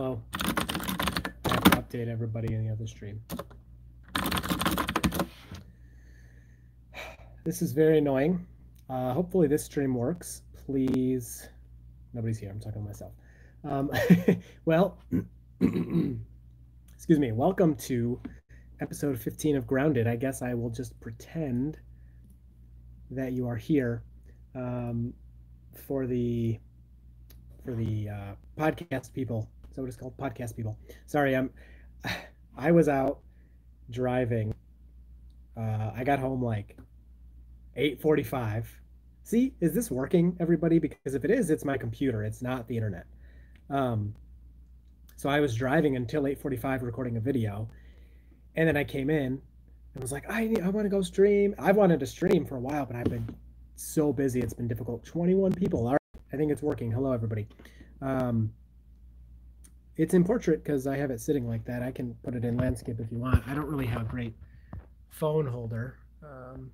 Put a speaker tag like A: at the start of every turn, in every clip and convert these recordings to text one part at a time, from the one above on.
A: Hello. I have to update everybody in the other stream. This is very annoying. Uh, hopefully this stream works. Please. Nobody's here. I'm talking to myself. Um, well, excuse me. Welcome to episode 15 of Grounded. I guess I will just pretend that you are here um, for the for the uh, podcast people. What it's called? Podcast people. Sorry, I'm. I was out driving. Uh, I got home like 8:45. See, is this working, everybody? Because if it is, it's my computer. It's not the internet. Um, so I was driving until 8:45 recording a video, and then I came in and was like, I need, I want to go stream. I've wanted to stream for a while, but I've been so busy. It's been difficult. 21 people. All right, I think it's working. Hello, everybody. Um, it's in portrait because I have it sitting like that. I can put it in landscape if you want. I don't really have a great phone holder. Um,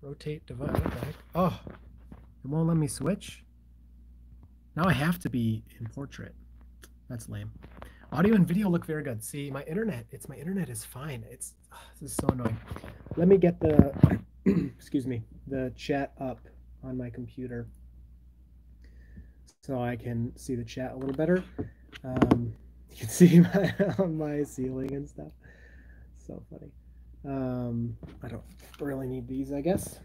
A: rotate device. Oh, it won't let me switch. Now I have to be in portrait. That's lame. Audio and video look very good. See, my internet, it's my internet is fine. It's oh, this is so annoying. Let me get the excuse me, the chat up on my computer so I can see the chat a little better. Um, you can see my my ceiling and stuff. So funny. Um, I don't really need these, I guess.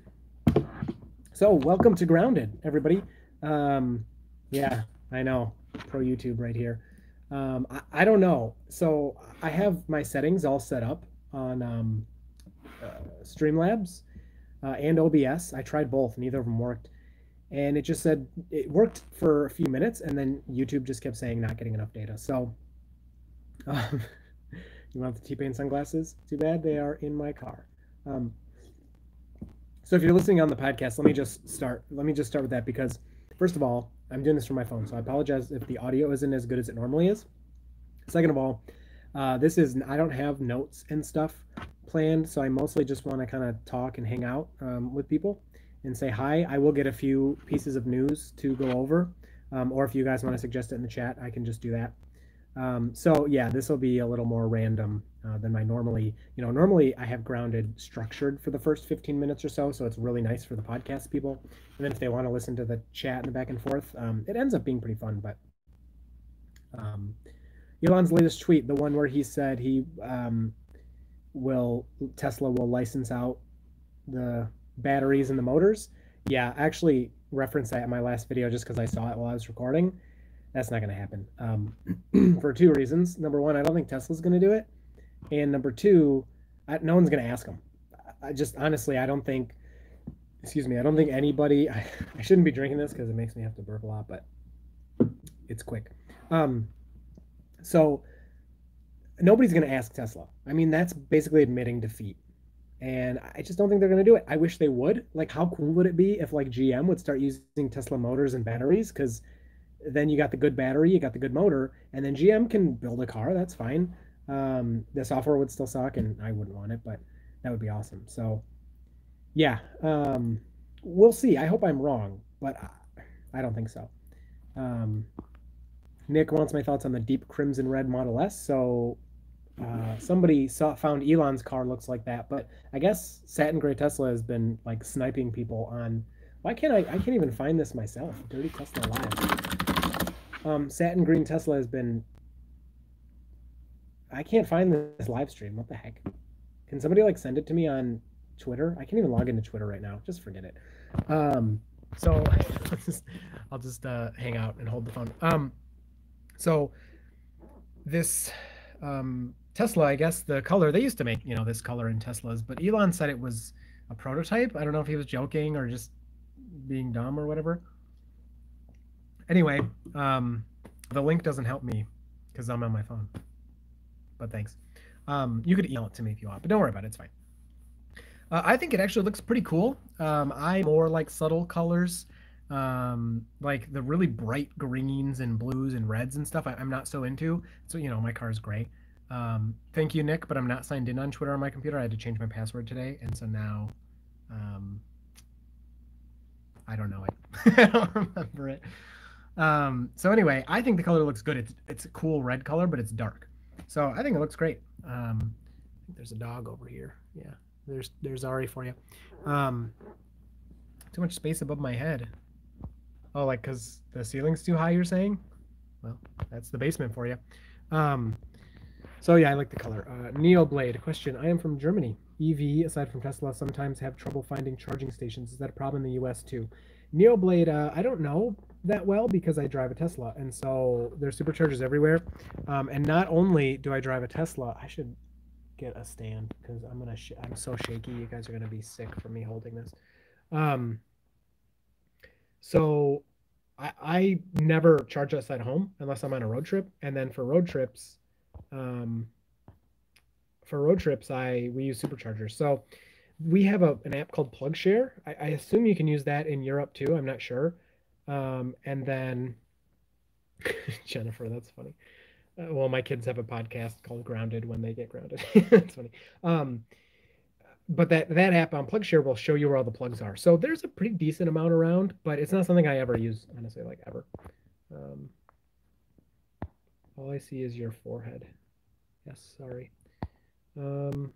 A: So welcome to Grounded, everybody. Um, yeah, I know. Pro YouTube right here. Um, I, I, don't know. So I have my settings all set up on um, uh, Streamlabs uh, and OBS. I tried both, neither of them worked. And it just said it worked for a few minutes, and then YouTube just kept saying not getting enough data. So, um, you want the T Pain sunglasses? Too bad they are in my car. Um, so if you're listening on the podcast, let me just start. Let me just start with that because, first of all, I'm doing this from my phone, so I apologize if the audio isn't as good as it normally is. Second of all, uh, this is I don't have notes and stuff planned, so I mostly just want to kind of talk and hang out um, with people and say hi. I will get a few pieces of news to go over, um, or if you guys want to suggest it in the chat, I can just do that. Um, so yeah, this will be a little more random uh, than my normally, you know, normally I have grounded structured for the first 15 minutes or so. So it's really nice for the podcast people. And then if they want to listen to the chat and the back and forth, um, it ends up being pretty fun. But um, Elon's latest tweet, the one where he said he um, will, Tesla will license out the batteries and the motors. Yeah, I actually referenced that in my last video just because I saw it while I was recording. That's not going to happen um, for two reasons. Number one, I don't think Tesla's going to do it, and number two, I, no one's going to ask them. I just honestly, I don't think. Excuse me, I don't think anybody. I, I shouldn't be drinking this because it makes me have to burp a lot, but it's quick. Um, so nobody's going to ask Tesla. I mean, that's basically admitting defeat. And I just don't think they're going to do it. I wish they would. Like, how cool would it be if like GM would start using Tesla motors and batteries? Because then you got the good battery, you got the good motor, and then GM can build a car. That's fine. Um, the software would still suck, and I wouldn't want it, but that would be awesome. So, yeah, um, we'll see. I hope I'm wrong, but I don't think so. Um, Nick wants my thoughts on the deep crimson red Model S. So, uh, somebody saw found Elon's car looks like that, but I guess Satin Gray Tesla has been like sniping people on. Why can't I? I can't even find this myself. Dirty Tesla Live. Um, Satin Green Tesla has been. I can't find this live stream. What the heck? Can somebody like send it to me on Twitter? I can't even log into Twitter right now. Just forget it. Um, so I'll just, I'll just uh, hang out and hold the phone. Um, so this um, Tesla, I guess the color they used to make, you know, this color in Teslas, but Elon said it was a prototype. I don't know if he was joking or just being dumb or whatever. Anyway, um, the link doesn't help me because I'm on my phone. But thanks. Um, you could email it to me if you want, but don't worry about it. It's fine. Uh, I think it actually looks pretty cool. Um, I more like subtle colors, um, like the really bright greens and blues and reds and stuff. I, am not so into. So you know, my car is gray. Um, thank you, Nick, but I'm not signed in on Twitter on my computer. I had to change my password today, and so now um, I don't know it. I don't remember it. um, so anyway, I think the color looks good. It's it's a cool red color, but it's dark. So I think it looks great. Um, there's a dog over here. Yeah, there's there's Ari for you. Um, too much space above my head. Oh, like because the ceiling's too high, you're saying? Well, that's the basement for you. Um, so yeah, I like the color. Uh, Neoblade question. I am from Germany. EV, aside from Tesla, sometimes have trouble finding charging stations. Is that a problem in the U.S. too? Neoblade, uh, I don't know that well because I drive a Tesla, and so there's superchargers everywhere. Um, and not only do I drive a Tesla, I should get a stand because I'm gonna. Sh- I'm so shaky. You guys are gonna be sick from me holding this. Um, so I, I never charge us at home unless I'm on a road trip, and then for road trips, um, for road trips, I we use superchargers. So we have a, an app called PlugShare. I, I assume you can use that in Europe too. I'm not sure. Um, and then Jennifer, that's funny. Uh, well, my kids have a podcast called Grounded when they get grounded. that's funny. Um, but that that app on PlugShare will show you where all the plugs are. So there's a pretty decent amount around, but it's not something I ever use, honestly, like ever. Um, all I see is your forehead. Yes, sorry. Um,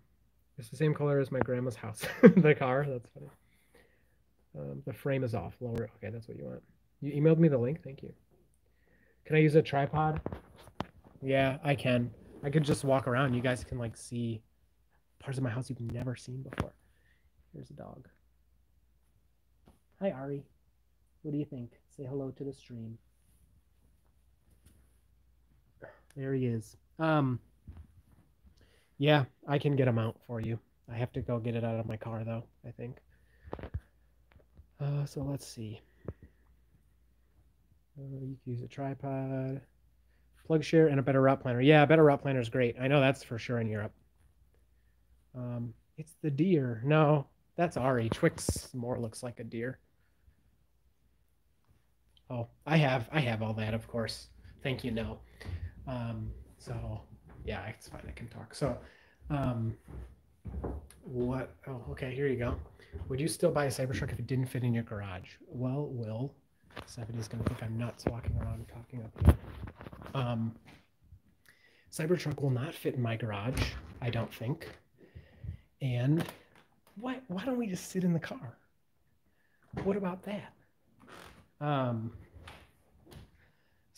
A: it's the same color as my grandma's house. the car. That's funny. Um, the frame is off. Lower. Okay, that's what you want. You emailed me the link. Thank you. Can I use a tripod? Yeah, I can. I could just walk around. You guys can like see parts of my house you've never seen before. Here's a dog. Hi, Ari. What do you think? Say hello to the stream. There he is. Um, yeah, I can get a out for you. I have to go get it out of my car, though, I think. Uh, so let's see. Uh, you can use a tripod, PlugShare, and a better route planner. Yeah, better route planner is great. I know that's for sure in Europe. Um, it's the deer. No, that's Ari. Twix more looks like a deer. Oh, I have I have all that, of course. Thank you. No. Um, so yeah, it's fine. I can talk. So, um, what? Oh, okay. Here you go. Would you still buy a Cybertruck if it didn't fit in your garage? Well, Will. Seventy's gonna think I'm nuts walking around talking up here. Um, Cybertruck will not fit in my garage. I don't think. And why why don't we just sit in the car? What about that? Um,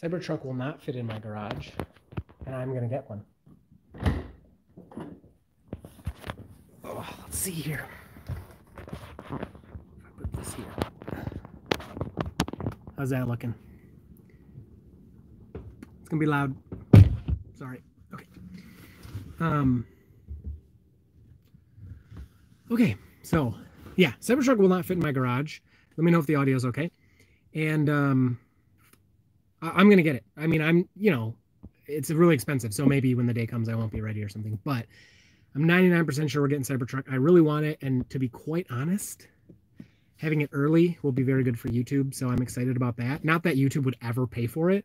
A: Cybertruck will not fit in my garage, and I'm gonna get one. Oh, let's see here. Put this here. How's that looking? It's gonna be loud. Sorry. Okay. Um. Okay, so yeah, Cybertruck will not fit in my garage. Let me know if the audio is okay. And um, I- am gonna get it. I mean, I'm you know, it's really expensive, so maybe when the day comes, I won't be ready or something. But I'm 99% sure we're getting Cybertruck. I really want it, and to be quite honest, having it early will be very good for YouTube. So I'm excited about that. Not that YouTube would ever pay for it.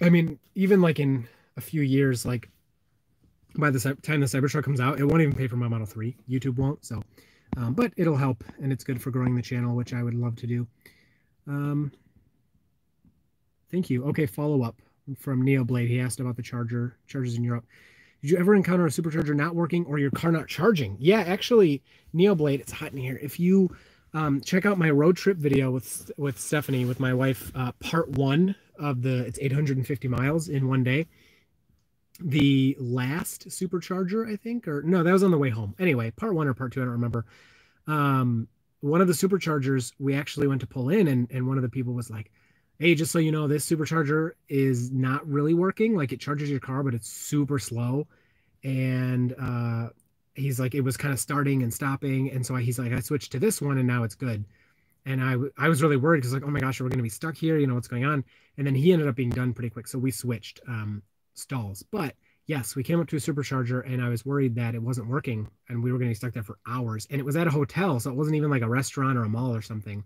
A: I mean, even like in a few years, like by the time the Cybertruck comes out, it won't even pay for my Model 3. YouTube won't. So, um, but it'll help, and it's good for growing the channel, which I would love to do. Um, thank you. Okay, follow up from Neoblade. He asked about the charger chargers in Europe. Did you ever encounter a supercharger not working or your car not charging? Yeah, actually, Neoblade, it's hot in here. If you um, check out my road trip video with with Stephanie, with my wife, uh, part one of the it's 850 miles in one day the last supercharger, I think, or no, that was on the way home. Anyway, part one or part two, I don't remember. Um, one of the superchargers we actually went to pull in, and and one of the people was like, "Hey, just so you know, this supercharger is not really working. Like it charges your car, but it's super slow." And uh, he's like, it was kind of starting and stopping, and so he's like, I switched to this one, and now it's good. And I I was really worried because like, oh my gosh, we're gonna be stuck here. You know what's going on? And then he ended up being done pretty quick, so we switched. Um, stalls. But yes, we came up to a supercharger and I was worried that it wasn't working and we were going to be stuck there for hours. And it was at a hotel, so it wasn't even like a restaurant or a mall or something.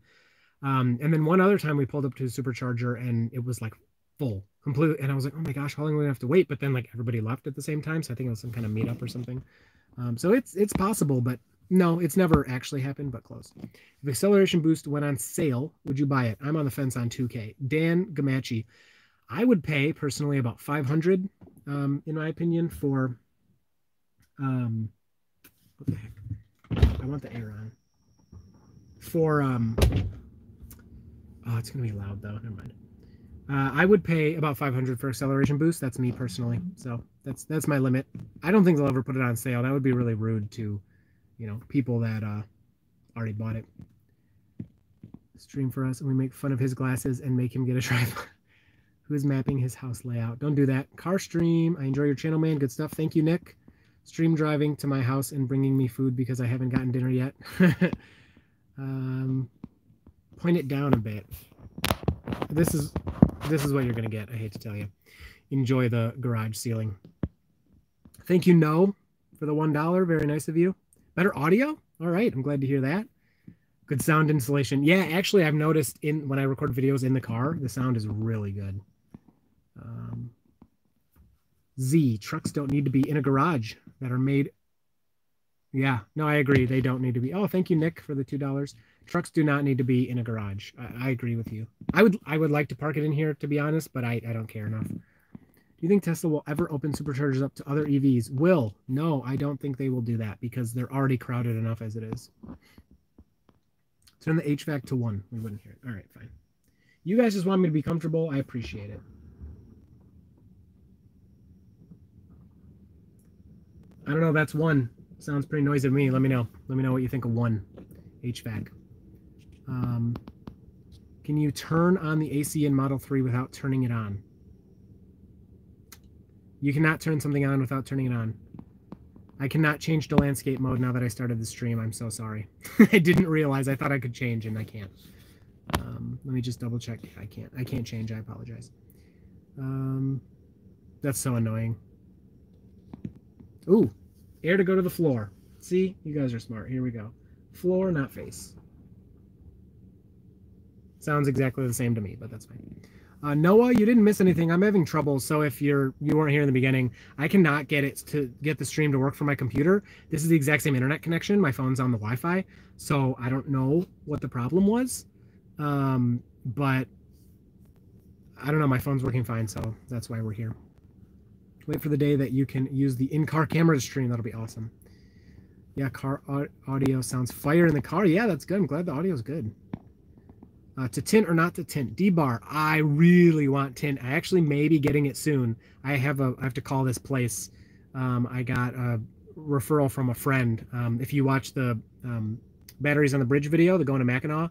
A: Um, and then one other time we pulled up to a supercharger and it was like full completely. And I was like, oh my gosh, how long are we gonna have to wait? But then like everybody left at the same time. So I think it was some kind of meetup or something. Um, so it's it's possible, but No, it's never actually happened, but close. If acceleration boost went on sale, would you buy it? I'm on the fence on 2K. Dan Gamachi, I would pay personally about 500, um, in my opinion, for um, what the heck? I want the air on. For um, oh, it's gonna be loud though. Never mind. Uh, I would pay about 500 for acceleration boost. That's me personally. So that's that's my limit. I don't think they'll ever put it on sale. That would be really rude to, you know, people that uh, already bought it. Stream for us, and we make fun of his glasses and make him get a tripod. Who is mapping his house layout? Don't do that. Car stream. I enjoy your channel, man. Good stuff. Thank you, Nick. Stream driving to my house and bringing me food because I haven't gotten dinner yet. um, point it down a bit. This is this is what you're gonna get. I hate to tell you. Enjoy the garage ceiling. Thank you, No, for the one dollar. Very nice of you. Better audio. All right, I'm glad to hear that. Good sound insulation. Yeah, actually, I've noticed in when I record videos in the car, the sound is really good. Um, Z trucks don't need to be in a garage that are made. Yeah, no, I agree. They don't need to be. Oh, thank you, Nick, for the two dollars trucks do not need to be in a garage. I, I, agree with you. I would I would like to park it in here to be honest, but I, I don't care enough. Do you think Tesla will ever open superchargers up to other EVs? Will. No, I don't think they will do that because they're already crowded enough as it is. Turn the HVAC to one. We wouldn't hear it. All right, fine. You guys just want me to be comfortable. I appreciate it. I don't know. That's one. Sounds pretty noisy to me. Let me know. Let me know what you think of one HVAC. Um, can you turn on the AC in Model 3 without turning it on? You cannot turn something on without turning it on. I cannot change to landscape mode now that I started the stream. I'm so sorry. I didn't realize. I thought I could change and I can't. Um, let me just double check. I can't. I can't change. I apologize. Um, that's so annoying. Ooh, air to go to the floor. See, you guys are smart. Here we go. Floor, not face. Sounds exactly the same to me, but that's fine. Uh, Noah, you didn't miss anything. I'm having trouble. So if you're you weren't here in the beginning, I cannot get it to get the stream to work from my computer. This is the exact same internet connection. My phone's on the Wi-Fi, so I don't know what the problem was. Um, but I don't know. My phone's working fine, so that's why we're here. Wait for the day that you can use the in-car camera to stream. That'll be awesome. Yeah, car audio sounds fire in the car. Yeah, that's good. I'm glad the audio's good. Uh, to tint or not to tint. D-bar, I really want tint. I actually may be getting it soon. I have a I have to call this place. Um, I got a referral from a friend. Um, if you watch the um, batteries on the bridge video, the going to Mackinac,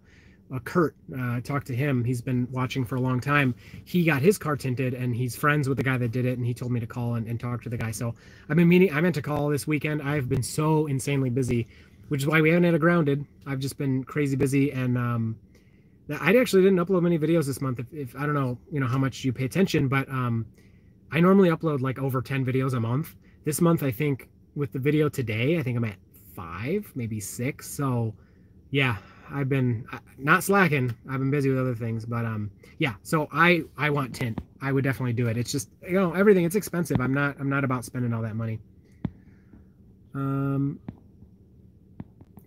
A: uh, Kurt, uh, talked to him. He's been watching for a long time. He got his car tinted, and he's friends with the guy that did it. And he told me to call and, and talk to the guy. So I've been meaning. I meant to call this weekend. I've been so insanely busy, which is why we haven't had a grounded. I've just been crazy busy, and um, I actually didn't upload many videos this month. If, if I don't know, you know how much you pay attention, but um, I normally upload like over 10 videos a month. This month, I think with the video today, I think I'm at five, maybe six. So yeah, I've been uh, not slacking. I've been busy with other things, but um, yeah. So I I want tint. I would definitely do it. It's just you know everything. It's expensive. I'm not I'm not about spending all that money. Um,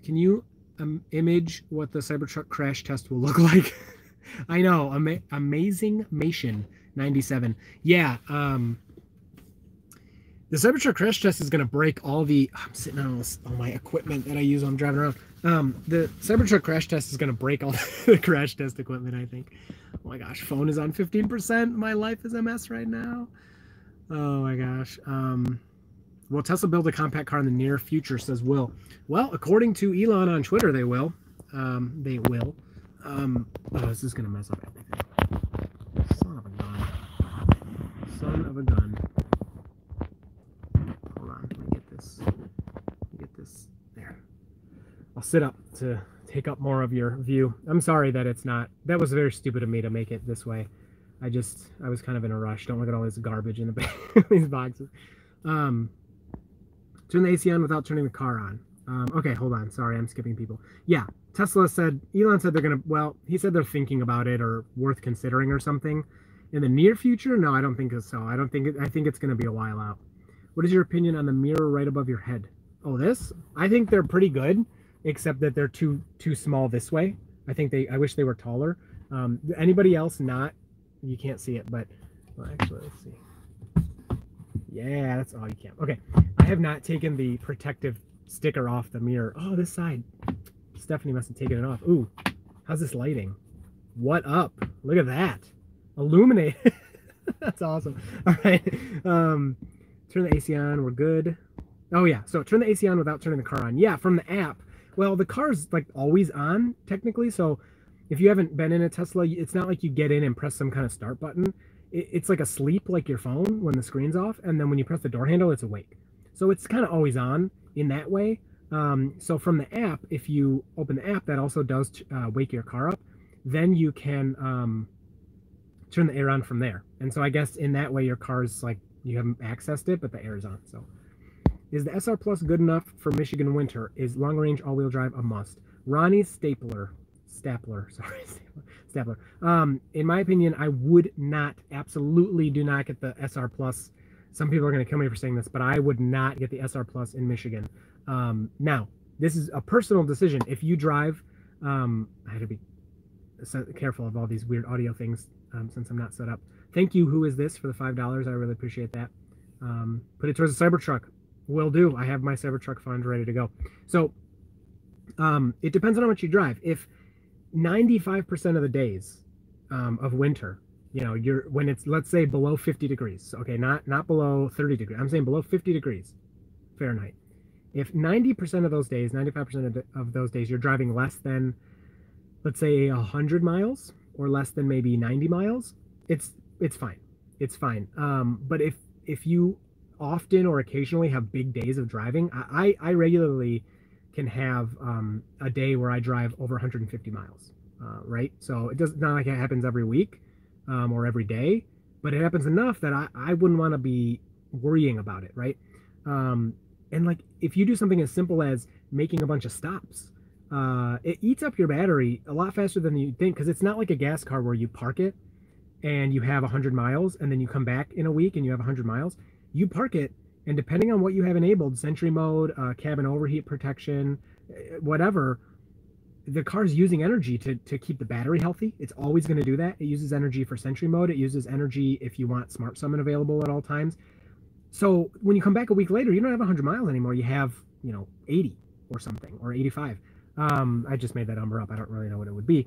A: can you um, image what the Cybertruck crash test will look like. I know, ama- amazing Mation 97. Yeah, um, the Cybertruck crash test is going to break all the. I'm sitting on all, all my equipment that I use when I'm driving around. Um, the Cybertruck crash test is going to break all the crash test equipment. I think. Oh my gosh, phone is on 15%. My life is a mess right now. Oh my gosh. Um, Will Tesla build a compact car in the near future? Says Will. Well, according to Elon on Twitter, they will. Um, they will. Um, oh, this is gonna mess up everything. Son of a gun. Son of a gun. Hold on, let me get this. Me get this there. I'll sit up to take up more of your view. I'm sorry that it's not. That was very stupid of me to make it this way. I just I was kind of in a rush. Don't look at all this garbage in the these boxes. Um, Turn the AC on without turning the car on. Um, okay, hold on. Sorry, I'm skipping people. Yeah, Tesla said, Elon said they're going to, well, he said they're thinking about it or worth considering or something. In the near future? No, I don't think so. I don't think it, I think it's going to be a while out. What is your opinion on the mirror right above your head? oh this I think they're pretty good, except that they're too too small this way. I think they I wish they were taller. Um, anybody else not? You can't see it, but well, actually let's see. Yeah, that's all you can. Okay, I have not taken the protective sticker off the mirror. Oh, this side. Stephanie must have taken it off. Ooh, how's this lighting? What up? Look at that. Illuminate. That's awesome. All right. Um, turn the AC on. We're good. Oh yeah. So turn the AC on without turning the car on. Yeah, from the app. Well, the car's like always on technically. So if you haven't been in a Tesla, it's not like you get in and press some kind of start button. It's like a sleep, like your phone when the screen's off, and then when you press the door handle, it's awake. So it's kind of always on in that way. Um, so from the app, if you open the app, that also does uh, wake your car up. Then you can um, turn the air on from there. And so I guess in that way, your car's like you haven't accessed it, but the air is on. So is the SR Plus good enough for Michigan winter? Is long range all wheel drive a must? Ronnie Stapler, Stapler, sorry, Stapler. Um, in my opinion, I would not, absolutely do not get the SR Plus. Some people are going to kill me for saying this, but I would not get the SR Plus in Michigan. Um, now, this is a personal decision. If you drive, um, I had to be careful of all these weird audio things um, since I'm not set up. Thank you. Who is this for the five dollars? I really appreciate that. Um, put it towards the Cybertruck. Will do. I have my Cybertruck fund ready to go. So um, it depends on how much you drive. If 95% of the days um, of winter, you know, you're when it's let's say below 50 degrees. Okay, not not below 30 degrees. I'm saying below 50 degrees Fahrenheit. If 90% of those days, 95% of, of those days, you're driving less than, let's say, 100 miles, or less than maybe 90 miles, it's it's fine. It's fine. Um, but if if you often or occasionally have big days of driving, I I regularly can have um, a day where I drive over 150 miles. Uh, right. So it does not like it happens every week um, or every day, but it happens enough that I I wouldn't want to be worrying about it. Right. Um, and like if you do something as simple as making a bunch of stops uh, it eats up your battery a lot faster than you think because it's not like a gas car where you park it and you have 100 miles and then you come back in a week and you have 100 miles. You park it, and depending on what you have enabled Sentry mode, uh, cabin overheat protection, eh, whatever the car's using energy to, to keep the battery healthy. It's always going to do that. It uses energy for Sentry mode. It uses energy if you want Smart Summon available at all times. So when you come back a week later, you don't have 100 miles anymore. You have, you know, 80 or something or 85. Um, I just made that number up. I don't really know what it would be.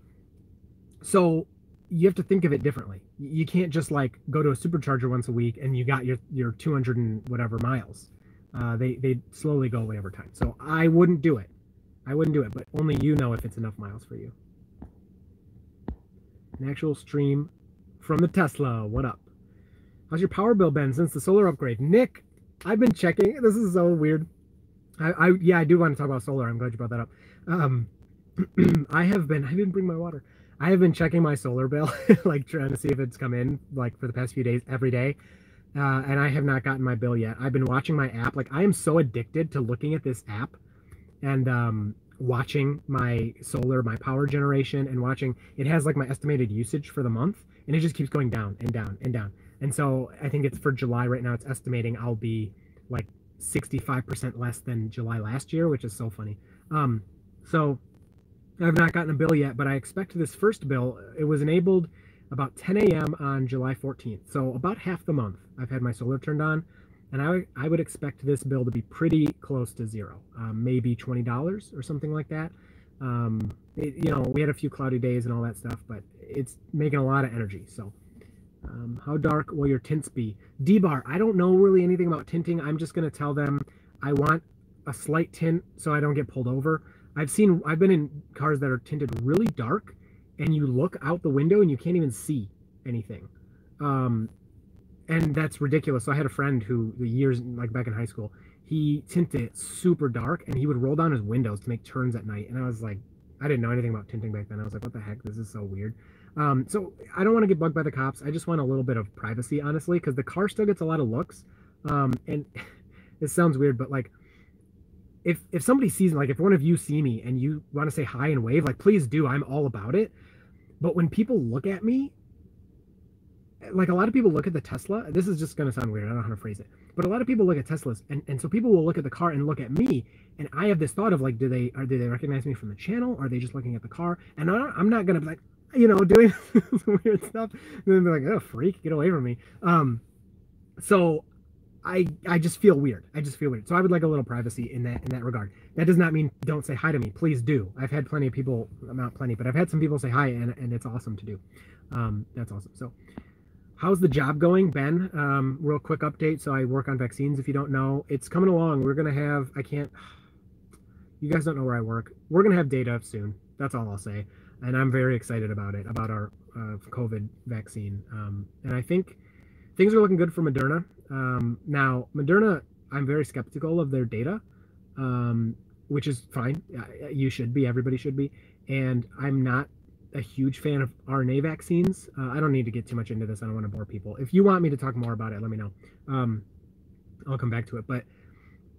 A: So you have to think of it differently. You can't just like go to a supercharger once a week and you got your your 200 and whatever miles. Uh, they they slowly go away over time. So I wouldn't do it. I wouldn't do it, but only you know if it's enough miles for you. An actual stream from the Tesla. What up? How's your power bill been since the solar upgrade? Nick, I've been checking. This is so weird. I, I yeah, I do want to talk about solar. I'm glad you brought that up. Um, I have been. I didn't bring my water. I have been checking my solar bill, like trying to see if it's come in, like for the past few days, every day. Uh, and I have not gotten my bill yet. I've been watching my app. Like I am so addicted to looking at this app, and um, watching my solar, my power generation, and watching. It has like my estimated usage for the month, and it just keeps going down and down and down. And so I think it's for July right now. It's estimating I'll be like 65% less than July last year, which is so funny. Um, so I've not gotten a bill yet, but I expect this first bill. It was enabled about 10 a.m. on July 14th. So about half the month I've had my solar turned on. And I, I would expect this bill to be pretty close to zero, um, maybe $20 or something like that. Um, it, you know, we had a few cloudy days and all that stuff, but it's making a lot of energy. So um, how dark will your tints be? D-bar, I don't know really anything about tinting. I'm just going to tell them I want a slight tint so I don't get pulled over. I've seen I've been in cars that are tinted really dark, and you look out the window and you can't even see anything, um, and that's ridiculous. So I had a friend who the years like back in high school, he tinted it super dark, and he would roll down his windows to make turns at night, and I was like, I didn't know anything about tinting back then. I was like, what the heck? This is so weird. Um, so I don't want to get bugged by the cops. I just want a little bit of privacy, honestly, because the car still gets a lot of looks. Um, and it sounds weird, but like if if somebody sees me, like if one of you see me and you want to say hi and wave like please do i'm all about it but when people look at me like a lot of people look at the Tesla. This is just to sound weird. I don't know how to phrase it, but a lot of people look at Teslas, and, and so people will look at the car and look at me, and I have this thought of like, do they are do they recognize me from the channel? Or are they just looking at the car? And I'm not going to be like, you know, doing weird stuff, and then be like, oh freak, get away from me. Um, so I I just feel weird. I just feel weird. So I would like a little privacy in that in that regard. That does not mean don't say hi to me. Please do. I've had plenty of people, not plenty, but I've had some people say hi, and and it's awesome to do. Um, that's awesome. So How's the job going, Ben? Um, real quick update. So I work on vaccines. If you don't know, it's coming along. We're gonna have. I can't. You guys don't know where I work. We're gonna have data soon. That's all I'll say. And I'm very excited about it, about our uh, COVID vaccine. Um, and I think things are looking good for Moderna. Um, now, Moderna, I'm very skeptical of their data, um, which is fine. You should be. Everybody should be. And I'm not a huge fan of RNA vaccines. Uh, I don't need to get too much into this. I don't want to bore people. If you want me to talk more about it, let me know. Um, I'll come back to it. But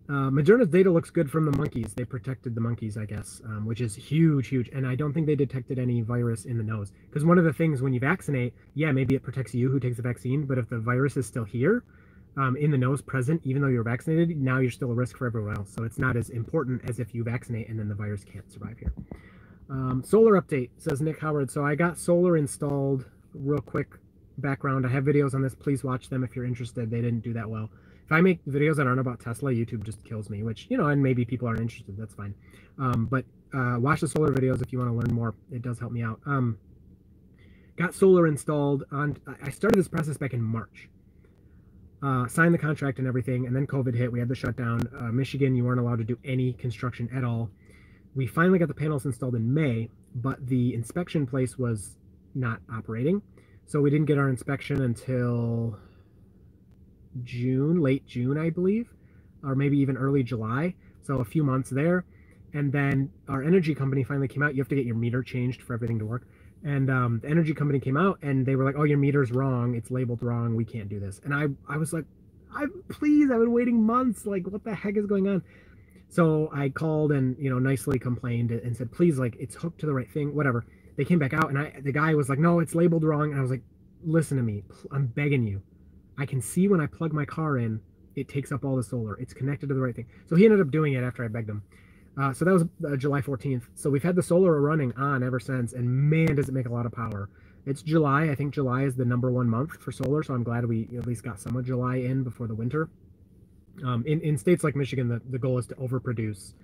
A: uh, Moderna's data looks good from the monkeys. They protected the monkeys, I guess, um, which is huge, huge. And I don't think they detected any virus in the nose. Because one of the things when you vaccinate, yeah, maybe it protects you who takes the vaccine, but if the virus is still here, um, in the nose present, even though you're vaccinated, now you're still a risk for everyone else. So it's not as important as if you vaccinate and then the virus can't survive here. Um, solar update says Nick Howard. So I got solar installed. Real quick background. I have videos on this. Please watch them if you're interested. They didn't do that well. If I make videos that aren't about Tesla, YouTube just kills me. Which you know, and maybe people aren't interested. That's fine. Um, but uh, watch the solar videos if you want to learn more. It does help me out. Um, got solar installed on. I started this process back in March. Uh, signed the contract and everything, and then COVID hit. We had the shutdown. Uh, Michigan, you weren't allowed to do any construction at all we finally got the panels installed in May, but the inspection place was not operating. So we didn't get our inspection until June, late June, I believe, or maybe even early July. So a few months there. And then our energy company finally came out. You have to get your meter changed for everything to work. And um, the energy company came out and they were like, "Oh, your meter's wrong. It's labeled wrong. We can't do this." And I, I was like, "I please, I've been waiting months. Like, what the heck is going on?" So I called and you know nicely complained and said, please, like it's hooked to the right thing, whatever. They came back out and I the guy was like, no, it's labeled wrong. And I was like, listen to me, I'm begging you. I can see when I plug my car in, it takes up all the solar. It's connected to the right thing. So he ended up doing it after I begged him. Uh, so that was uh, July 14th. So we've had the solar running on ever since, and man, does it make a lot of power. It's July. I think July is the number one month for solar, so I'm glad we at least got some of July in before the winter. Um, in, in states like Michigan, the, the goal is to overproduce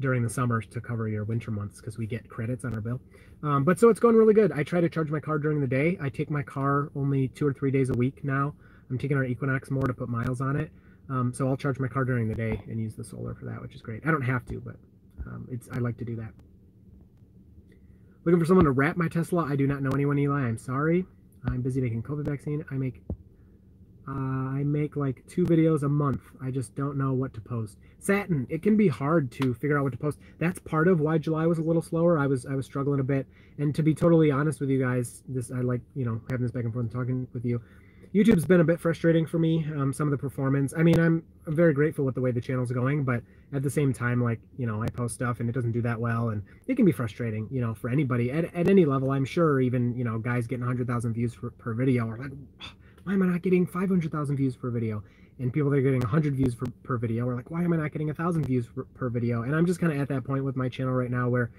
A: during the summer to cover your winter months because we get credits on our bill. Um, but so it's going really good. I try to charge my car during the day. I take my car only two or three days a week now. I'm taking our Equinox more to put miles on it. Um, so I'll charge my car during the day and use the solar for that, which is great. I don't have to, but um, it's I like to do that. Looking for someone to wrap my Tesla. I do not know anyone, Eli. I'm sorry. I'm busy making COVID vaccine. I make uh, I make like two videos a month. I just don't know what to post. Satin, it can be hard to figure out what to post. That's part of why July was a little slower. I was I was struggling a bit. And to be totally honest with you guys, this I like you know having this back and forth and talking with you. YouTube's been a bit frustrating for me. Um, some of the performance. I mean, I'm, very grateful with the way the channel's going, but at the same time, like you know, I post stuff and it doesn't do that well, and it can be frustrating, you know, for anybody at, at any level. I'm sure even you know guys getting 100,000 views for, per video are like why am I not getting 500,000 views per video? And people that are getting 100 views for, per video are like, why am I not getting 1,000 views per, per video? And I'm just kind of at that point with my channel right now where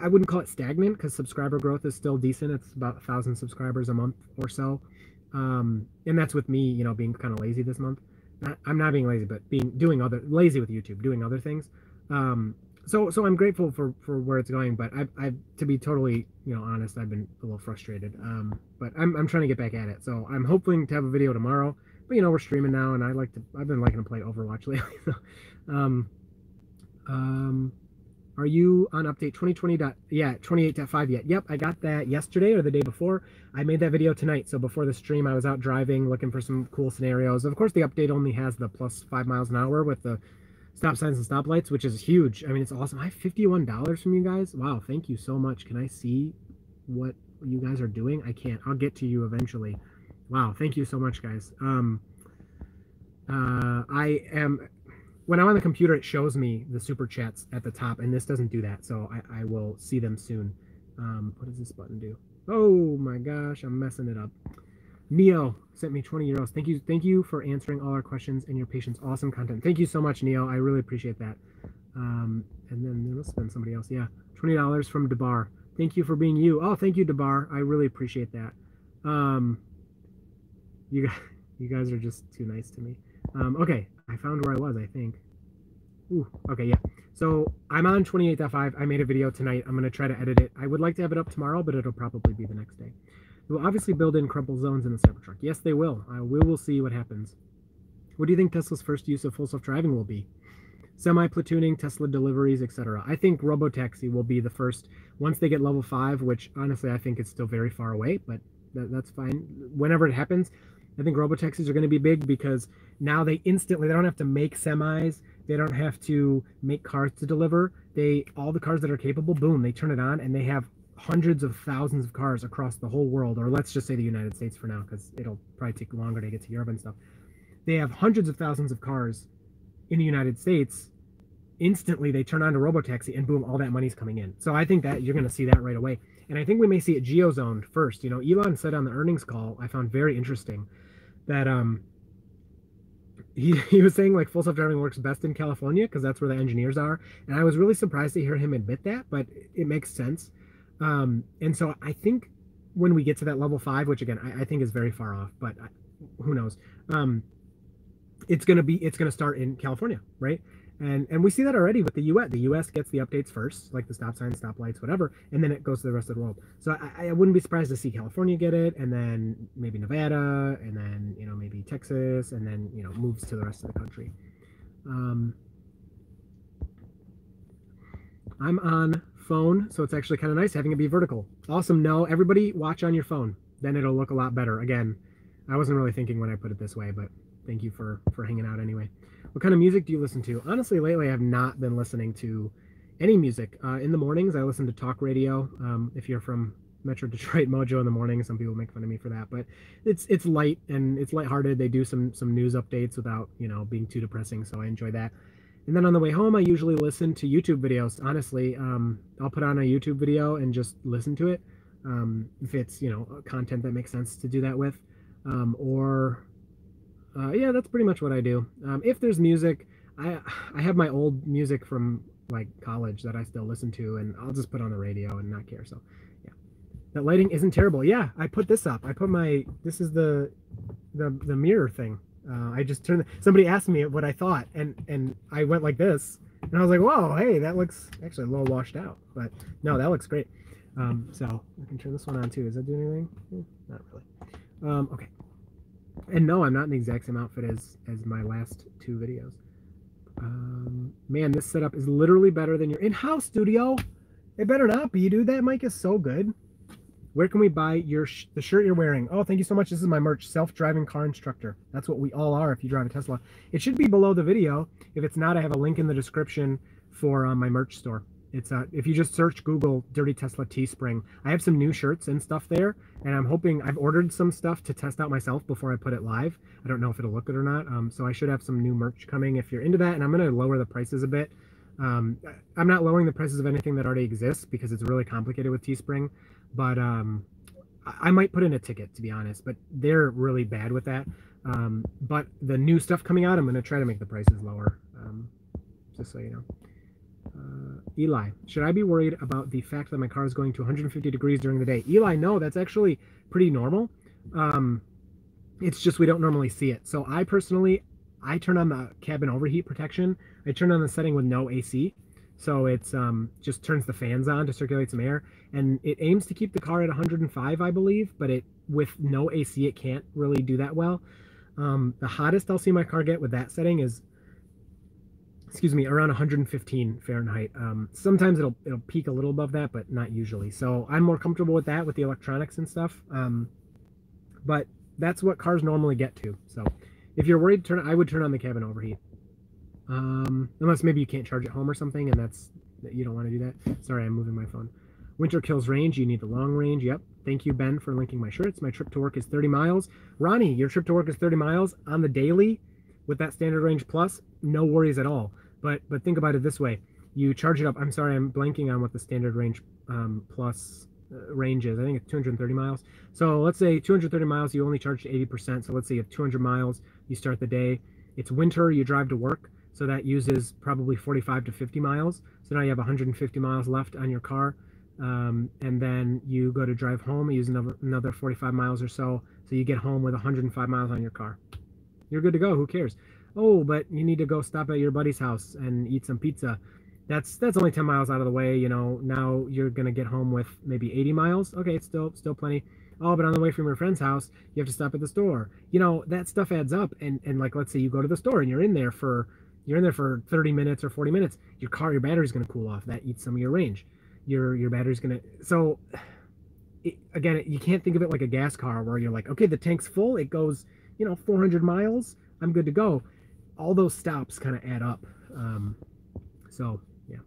A: I wouldn't call it stagnant because subscriber growth is still decent. It's about a 1,000 subscribers a month or so. Um, and that's with me, you know, being kind of lazy this month. Not, I'm not being lazy, but being doing other lazy with YouTube, doing other things. Um, so so I'm grateful for for where it's going, but I've I've to be totally you know honest, I've been a little frustrated. Um, but I'm I'm trying to get back at it. So I'm hoping to have a video tomorrow. But you know we're streaming now, and I like to I've been liking to play Overwatch lately. Um, um, are you on update 2020. Dot, yeah 28.5 yet? Yep, I got that yesterday or the day before. I made that video tonight. So before the stream, I was out driving looking for some cool scenarios. Of course, the update only has the plus five miles an hour with the stop signs and stoplights, which is huge. I mean, it's awesome. I have $51 from you guys. Wow, thank you so much. Can I see what you guys are doing? I can't. I'll get to you eventually. Wow, thank you so much, guys. Um, uh, I am when I'm on the computer, it shows me the super chats at the top, and this doesn't do that, so I, I will see them soon. Um, what does this button do? Oh my gosh, I'm messing it up. Neo sent me 20 euros. Thank you. Thank you for answering all our questions and your patience. Awesome content. Thank you so much, Neo. I really appreciate that. Um, and then there must have been somebody else. Yeah. $20 from Debar. Thank you for being you. Oh, thank you, Debar. I really appreciate that. Um, you guys, you guys are just too nice to me. Um, okay. I found where I was, I think. Ooh, okay, yeah. So I'm on 28.5. I made a video tonight. I'm going to try to edit it. I would like to have it up tomorrow, but it'll probably be the next day. They will obviously build in crumple zones in the Cybertruck. Yes, they will. We will see what happens. What do you think Tesla's first use of full self-driving will be? Semi-platooning, Tesla deliveries, etc. I think Robotaxi will be the first, once they get level 5, which honestly I think is still very far away, but that, that's fine. Whenever it happens, I think robotaxis are going to be big because now they instantly they don't have to make semis, they don't have to make cars to deliver. They all the cars that are capable, boom, they turn it on and they have hundreds of thousands of cars across the whole world, or let's just say the United States for now, because it'll probably take longer to get to Europe and stuff. They have hundreds of thousands of cars in the United States. Instantly, they turn on to Robotaxi, and boom, all that money's coming in. So I think that you're going to see that right away. And I think we may see it geozoned first. You know, Elon said on the earnings call, I found very interesting that um he, he was saying like full self-driving works best in California because that's where the engineers are. And I was really surprised to hear him admit that, but it makes sense. Um, and so I think when we get to that level five, which again I, I think is very far off, but I, who knows? Um, it's gonna be it's gonna start in California, right? And and we see that already with the U.S. The U.S. gets the updates first, like the stop signs, stop lights, whatever, and then it goes to the rest of the world. So I, I wouldn't be surprised to see California get it, and then maybe Nevada, and then you know maybe Texas, and then you know moves to the rest of the country. Um, I'm on phone, so it's actually kind of nice having it be vertical. Awesome. No, everybody watch on your phone. Then it'll look a lot better. Again, I wasn't really thinking when I put it this way, but thank you for for hanging out anyway. What kind of music do you listen to? Honestly, lately I have not been listening to any music. Uh, in the mornings, I listen to talk radio. Um, if you're from Metro Detroit Mojo in the morning, some people make fun of me for that, but it's it's light and it's lighthearted. They do some some news updates without you know being too depressing, so I enjoy that. And then on the way home, I usually listen to YouTube videos. Honestly, um, I'll put on a YouTube video and just listen to it um, if it's you know content that makes sense to do that with, um, or uh, yeah, that's pretty much what I do. Um, if there's music, I I have my old music from like college that I still listen to, and I'll just put on the radio and not care. So, yeah, that lighting isn't terrible. Yeah, I put this up. I put my this is the the the mirror thing. Uh, I just turned. Somebody asked me what I thought, and and I went like this, and I was like, whoa, hey, that looks actually a little washed out, but no, that looks great. Um, so I can turn this one on too. Does that do anything? Eh, not really. Um, okay. And no, I'm not in the exact same outfit as as my last two videos. Um, man, this setup is literally better than your in-house studio. It better not be, dude. That mic is so good. Where can we buy your the shirt you're wearing? Oh, thank you so much. This is my merch, self-driving car instructor. That's what we all are if you drive a Tesla. It should be below the video. If it's not, I have a link in the description for uh, my merch store. It's uh, if you just search Google Dirty Tesla Teespring, I have some new shirts and stuff there, and I'm hoping I've ordered some stuff to test out myself before I put it live. I don't know if it'll look good or not, um, so I should have some new merch coming if you're into that, and I'm gonna lower the prices a bit. Um, I'm not lowering the prices of anything that already exists because it's really complicated with Teespring, but um, I might put in a ticket to be honest, but they're really bad with that. Um, but the new stuff coming out, I'm gonna try to make the prices lower, um, just so you know. Uh, Eli, should I be worried about the fact that my car is going to 150 degrees during the day? Eli, no, that's actually pretty normal. Um, it's just we don't normally see it. So I personally, I turn on the cabin overheat protection. I turn on the setting with no AC. So it's um, just turns the fans on to circulate some air, and it aims to keep the car at 105, I believe. But it with no AC, it can't really do that well. Um, the hottest I'll see my car get with that setting is excuse me, around 115 Fahrenheit. Um, sometimes it'll it'll peak a little above that, but not usually. So I'm more comfortable with that with the electronics and stuff. Um, but that's what cars normally get to. So if you're worried, turn I would turn on the cabin overheat. Um, unless maybe you can't charge at home or something, and that's you don't want to do that. Sorry, I'm moving my phone. Winter kills range. You need the long range. Yep. Thank you, Ben, for linking my shirts. My trip to work is 30 miles. Ronnie, your trip to work is 30 miles on the daily with that standard range plus. No worries at all. But but think about it this way: you charge it up. I'm sorry, I'm blanking on what the standard range um, plus uh, range is. I think it's 230 miles. So let's say 230 miles, you only charge 80%. So let's say you have 200 miles, you start the day. It's winter, you drive to work. So that uses probably 45 to 50 miles. So now you have 150 miles left on your car. Um, and then you go to drive home, you use another, another 45 miles or so. So you get home with 105 miles on your car. You're good to go. Who cares? Oh, but you need to go stop at your buddy's house and eat some pizza. That's that's only 10 miles out of the way you know. Now you're gonna get home with maybe 80 miles. Okay it's still still plenty. Oh but on the way from your friend's house you have to stop at the store. You know that stuff adds up. And and like let's say you go to the store and you're in there for you're in there for 30 minutes or 40 minutes your car your battery's to cool off. That eats some of your range. Your your battery's to so it, again you can't think of it like a gas car where you're like okay the tank's full. It goes you know 400 miles. I'm good to go all those stops kind of add up um, so yeah.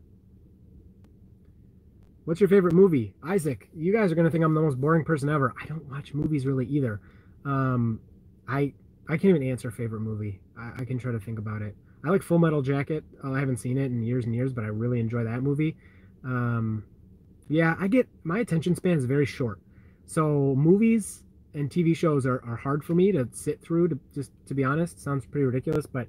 A: What's your favorite movie? Isaac, you guys are to think I'm the most boring person ever. I don't watch movies really either. Um, I I can't even answer favorite movie. I, I, can try to think about it. I like Full Metal Jacket. Uh, I haven't seen it in years and years, but I really enjoy that movie. Um, yeah, I get my attention span is very short. So movies and TV shows are, are hard for me to sit through. To just to be honest, sounds pretty ridiculous, but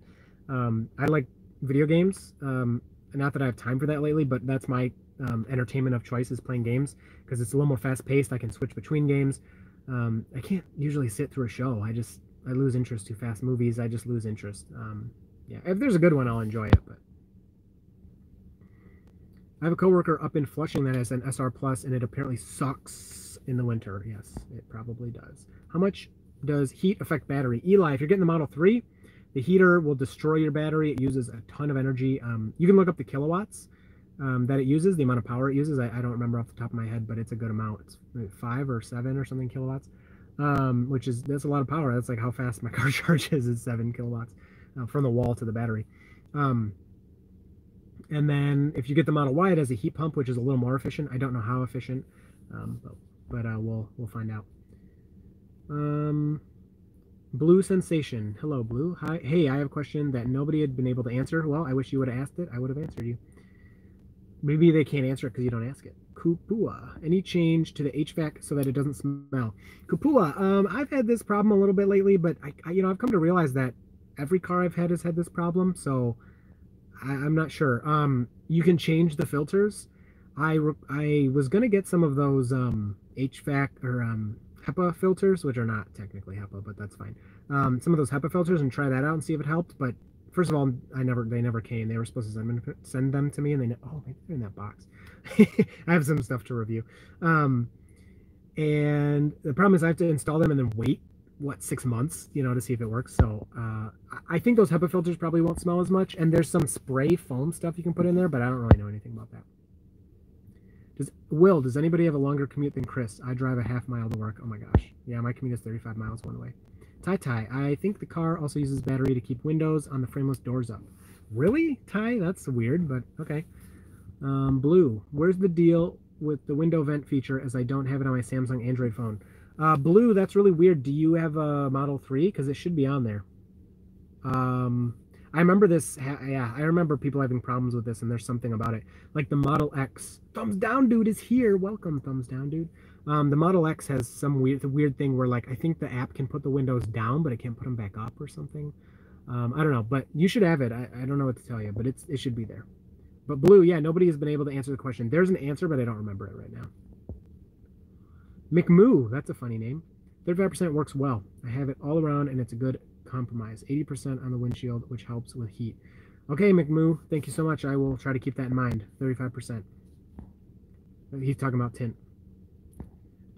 A: um, I like video games. Um, not that I have time for that lately, but that's my um, entertainment of choice is playing games because it's a little more fast paced. I can switch between games. Um, I can't usually sit through a show. I just I lose interest too fast. Movies, I just lose interest. Um, yeah, if there's a good one, I'll enjoy it. But I have a coworker up in Flushing that has an SR Plus, and it apparently sucks in the winter. Yes, it probably does. How much does heat affect battery? Eli, if you're getting the Model 3, the heater will destroy your battery. It uses a ton of energy. Um, you can look up the kilowatts um, that it uses, the amount of power it uses. I, I, don't remember off the top of my head, but it's a good amount. It's five or seven or something kilowatts, um, which is that's a lot of power. That's like how fast my car charges is seven kilowatts uh, from the wall to the battery. Um, and then if you get the Model Y, it has a heat pump, which is a little more efficient. I don't know how efficient, um, but, but uh, we'll we'll find out. Um, Blue Sensation. Hello, Blue. Hi. Hey, I have a question that nobody had been able to answer. Well, I wish you would have asked it. I would have answered you. Maybe they can't answer it because you don't ask it. Kupua. Any change to the HVAC so that it doesn't smell? Kupua. Um, I've had this problem a little bit lately, but I, I, you know, I've come to realize that every car I've had has had this problem, so I, am not sure. Um, you can change the filters. I I was gonna get some of those um HVAC or um HEPA filters, which are not technically HEPA, but that's fine. Um, some of those HEPA filters and try that out and see if it helped. But first of all, I never they never came. They were supposed to send them, send them to me, and they oh they're in that box. I have some stuff to review. Um, and the problem is I have to install them and then wait what six months, you know, to see if it works. So uh, I think those HEPA filters probably won't smell as much. And there's some spray foam stuff you can put in there, but I don't really know anything about that. Does Will? Does anybody have a longer commute than Chris? I drive a half mile to work. Oh my gosh, yeah, my commute is 35 miles one way. Tai Tai, I think the car also uses battery to keep windows on the frameless doors up. Really, Tai? That's weird, but okay. Um, Blue, where's the deal with the window vent feature as I don't have it on my Samsung Android phone? Uh, Blue, that's really weird. Do you have a Model 3? Because it should be on there. Um, I remember this. Yeah, I remember people having problems with this, and there's something about it. Like the Model X. Thumbs down, dude, is here. Welcome, thumbs down, dude. Um, the Model X has some weird, weird thing where like I think the app can put the windows down, but it can't put them back up or something. Um, I don't know, but you should have it. I, I don't know what to tell you, but it's it should be there. But blue, yeah, nobody has been able to answer the question. There's an answer, but I don't remember it right now. McMoo, that's a funny name. 35% works well. I have it all around, and it's a good compromise. 80% on the windshield, which helps with heat. Okay, McMoo, thank you so much. I will try to keep that in mind. 35%. He's talking about tint.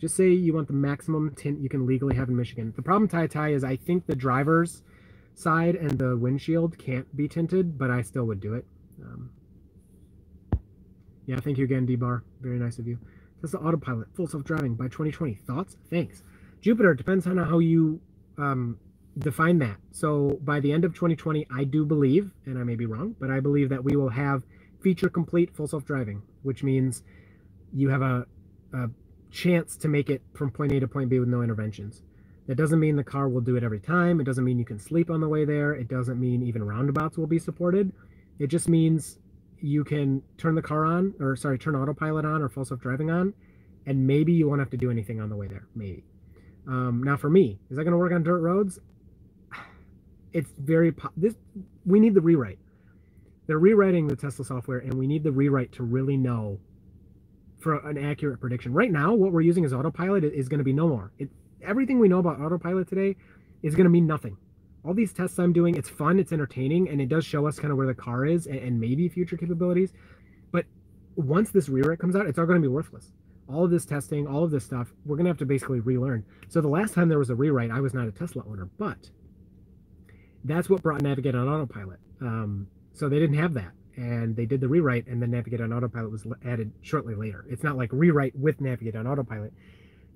A: Just say you want the maximum tint you can legally have in Michigan. The problem, Tai Tai, is I think the driver's side and the windshield can't be tinted, but I still would do it. Um, yeah, thank you again, D-Bar. Very nice of you. Tesla Autopilot, full self-driving by 2020. Thoughts? Thanks. Jupiter, depends on how you um, define that. So by the end of 2020, I do believe, and I may be wrong, but I believe that we will have feature complete full self-driving, which means you have a, a chance to make it from point A to point B with no interventions. That doesn't mean the car will do it every time. It doesn't mean you can sleep on the way there. It doesn't mean even roundabouts will be supported. It just means you can turn the car on, or sorry, turn autopilot on or full self driving on, and maybe you won't have to do anything on the way there. Maybe. Um, now for me, is that going to work on dirt roads? It's very po- this. We need the rewrite. They're rewriting the Tesla software, and we need the rewrite to really know for an accurate prediction. Right now, what we're using as autopilot is going to be no more. It, everything we know about autopilot today is going to mean nothing. All these tests I'm doing, it's fun, it's entertaining, and it does show us kind of where the car is and, and maybe future capabilities. But once this rewrite comes out, it's all going to be worthless. All of this testing, all of this stuff, we're going to have to basically relearn. So the last time there was a rewrite, I was not a Tesla owner, but that's what brought Navigate on Autopilot. Um, so they didn't have that and they did the rewrite and then navigate on autopilot was added shortly later. It's not like rewrite with navigate on autopilot.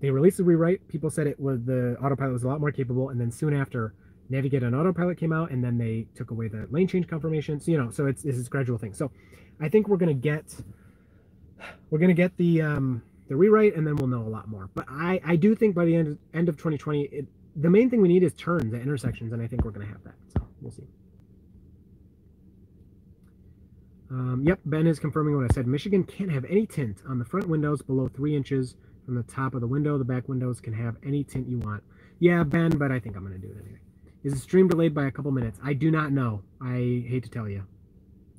A: They released the rewrite. People said it was the autopilot was a lot more capable and then soon after navigate on autopilot came out and then they took away the lane change confirmations you know so it's this is gradual thing. So i think we're to get we're to get the um the rewrite and then we'll know a lot more. But i i do think by the end end of 2020 it, the main thing we need is turns at intersections and i think we're going to have that so we'll see um, yep, Ben is confirming what I said. Michigan can't have any tint on the front windows below three inches from the top of the window. The back windows can have any tint you want. Yeah, Ben, but I think I'm going to do it anyway. Is the stream delayed by a couple minutes? I do not know. I hate to tell you.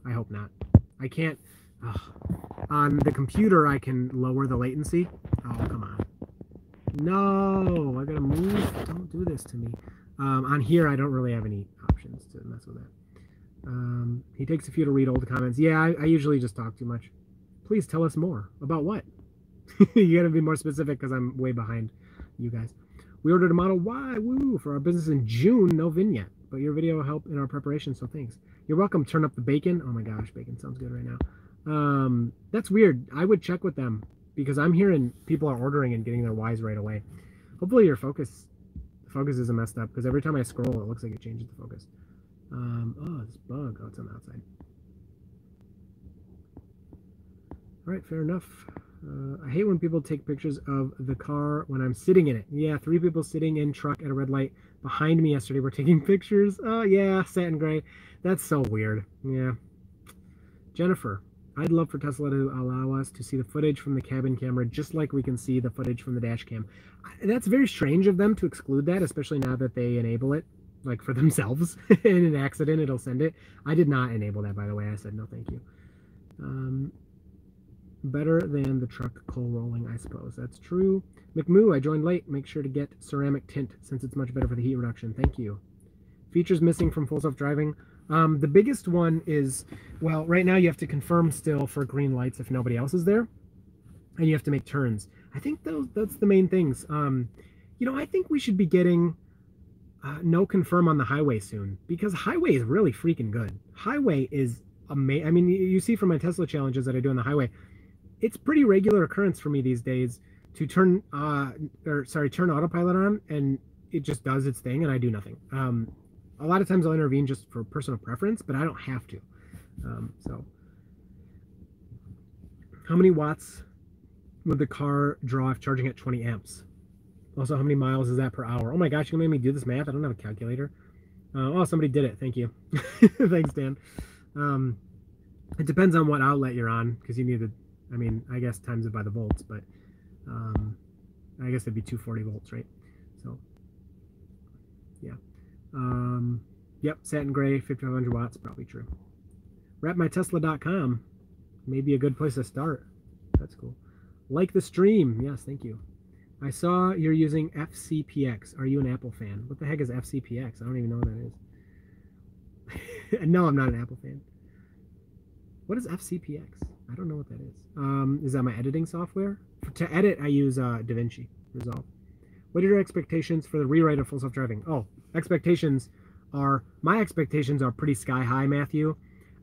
A: I hope not. I can't. Ugh. On the computer, I can lower the latency. Oh, come on. No, I gotta move. Don't do this to me. Um, on here, I don't really have any options to mess with that. Um, he takes a few to read old comments. Yeah, I, I usually just talk too much. Please tell us more. About what? you got to be more specific because I'm way behind you guys. We ordered a Model Y, woo, for our business in June. No VIN yet, but your video will help in our preparation, so thanks. You're welcome. Turn up the bacon. Oh my gosh, bacon sounds good right now. Um, that's weird. I would check with them because I'm hearing people are ordering and getting their Ys right away. Hopefully your focus focus isn't messed up because every time I scroll, it looks like it changes the focus. Um, oh, this bug. Oh, it's on the outside. All right, fair enough. Uh, I hate when people take pictures of the car when I'm sitting in it. Yeah, three people sitting in truck at a red light behind me yesterday were taking pictures. Oh, yeah, satin gray. That's so weird. Yeah. Jennifer, I'd love for Tesla to allow us to see the footage from the cabin camera just like we can see the footage from the dash cam. That's very strange of them to exclude that, especially now that they enable it like for themselves. In an accident it'll send it. I did not enable that by the way. I said no thank you. Um, better than the truck coal rolling i suppose. That's true. Mcmoo i joined late. Make sure to get ceramic tint since it's much better for the heat reduction. Thank you. Features missing from full self-driving um, the biggest one is well right now you have to confirm still for green lights if nobody else is there and you have to make turns i think those that's the main things um, you know i think we should be getting uh, no confirm on the highway soon because highway is really freaking good. Highway is amazing. I mean, you see from my Tesla challenges that I do on the highway, it's pretty regular occurrence for me these days to turn, uh, or sorry, turn autopilot on and it just does its thing and I do nothing. Um, a lot of times I'll intervene just for personal preference, but I don't have to. Um, so, how many watts would the car draw if charging at 20 amps? Also, how many miles is that per hour? Oh my gosh, you made me do this math? I don't have a calculator. Uh, oh, somebody did it. Thank you. Thanks, Dan. Um, it depends on what outlet you're on because you need to, I mean, I guess times it by the volts, but um, I guess it'd be 240 volts, right? So. Um, yep, satin gray, 5500 watts, probably true. Wrapmytesla.com may be a good place to start. That's cool. Like the stream. Yes, thank you. I saw you're using FCPX. Are you an Apple fan? What the heck is FCPX? I don't even know what that is. no, I'm not an Apple fan. What is FCPX? I don't know what that is. Um, is that my editing software? For, to edit, I use uh, DaVinci Resolve. What are your expectations for the rewrite of Full Self Driving? Oh, expectations are my expectations are pretty sky high, Matthew.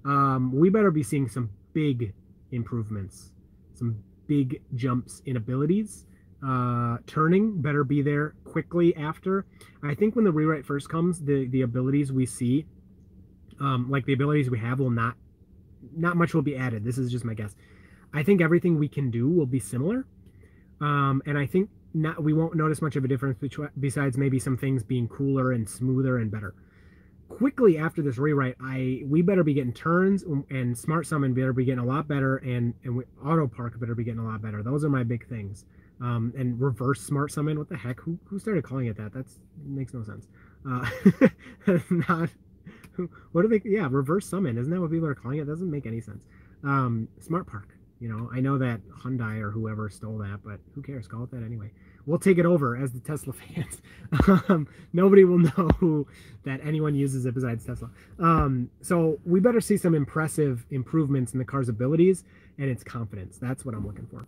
A: Um, we better be seeing some big improvements, some big jumps in abilities uh, turning better be there quickly after. I think when the rewrite first comes, the the abilities we see, um, like the abilities we have, will not not much will be added. This is just my guess. I think everything we can do will be similar, um, and I think not we won't notice much of a difference between, besides maybe some things being cooler and smoother and better. Quickly after this rewrite, I we better be getting turns and smart summon better be getting a lot better, and and we, auto park better be getting a lot better. Those are my big things. Um, and reverse smart summon. What the heck? Who, who started calling it that? That's makes no sense. Uh, not what do they? Yeah, reverse summon. Isn't that what people are calling it? it doesn't make any sense. Um, smart park. You know, I know that Hyundai or whoever stole that, but who cares? Call it that anyway. We'll take it over as the Tesla fans. um, nobody will know that anyone uses it besides Tesla. Um, so we better see some impressive improvements in the car's abilities and its confidence. That's what I'm looking for.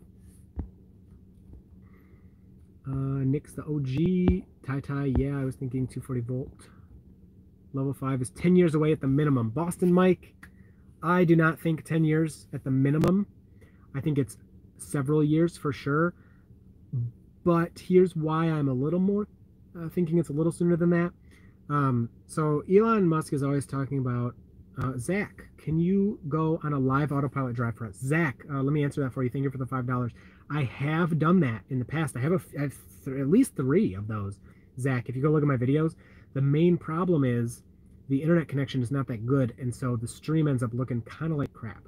A: Uh, Nick's the OG. Tai Tai, yeah, I was thinking 240 volt. Level 5 is 10 years away at the minimum. Boston Mike, I do not think 10 years at the minimum. I think it's several years for sure. But here's why I'm a little more uh, thinking it's a little sooner than that. Um, so Elon Musk is always talking about uh, Zach. Can you go on a live autopilot drive for us? Zach, uh, let me answer that for you. Thank you for the five dollars. I have done that in the past. I have, a, I have th- at least three of those. Zach, if you go look at my videos, the main problem is the internet connection is not that good, and so the stream ends up looking kind of like crap.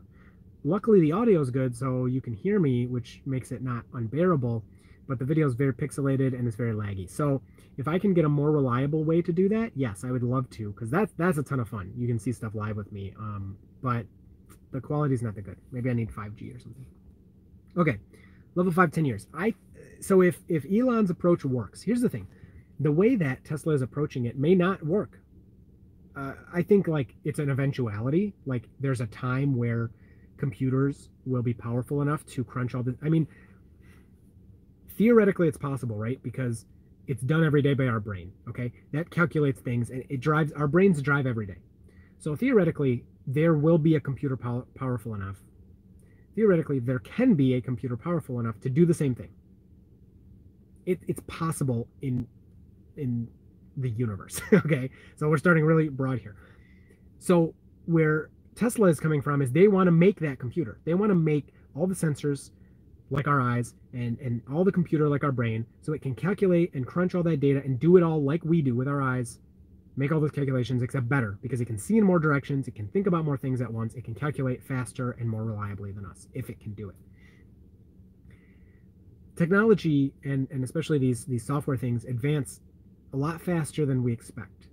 A: Luckily, the audio is good, so you can hear me, which makes it not unbearable. But the video is very pixelated and it's very laggy. So if I can get a more reliable way to do that, yes, I would love to, because that's that's a ton of fun. You can see stuff live with me, um, but the quality is not that good. Maybe I need 5G or something. Okay, level five, 10 years. I so if if Elon's approach works, here's the thing: the way that Tesla is approaching it may not work. Uh, I think like it's an eventuality. Like there's a time where computers will be powerful enough to crunch all the. I mean, theoretically, it's possible, right? Because it's done every day by our brain. Okay, that calculates things and it drives our brains drive every day. So theoretically, there will be a computer pow- powerful enough. Theoretically, there can be a computer powerful enough to do the same thing. It, it's possible in in the universe. okay, so we're starting really broad here. So where Tesla is coming from is they want to make that computer. They want to make all the sensors like our eyes and and all the computer like our brain so it can calculate and crunch all that data and do it all like we do with our eyes make all those calculations except better because it can see in more directions it can think about more things at once it can calculate faster and more reliably than us if it can do it technology and and especially these these software things advance a lot faster than we expect.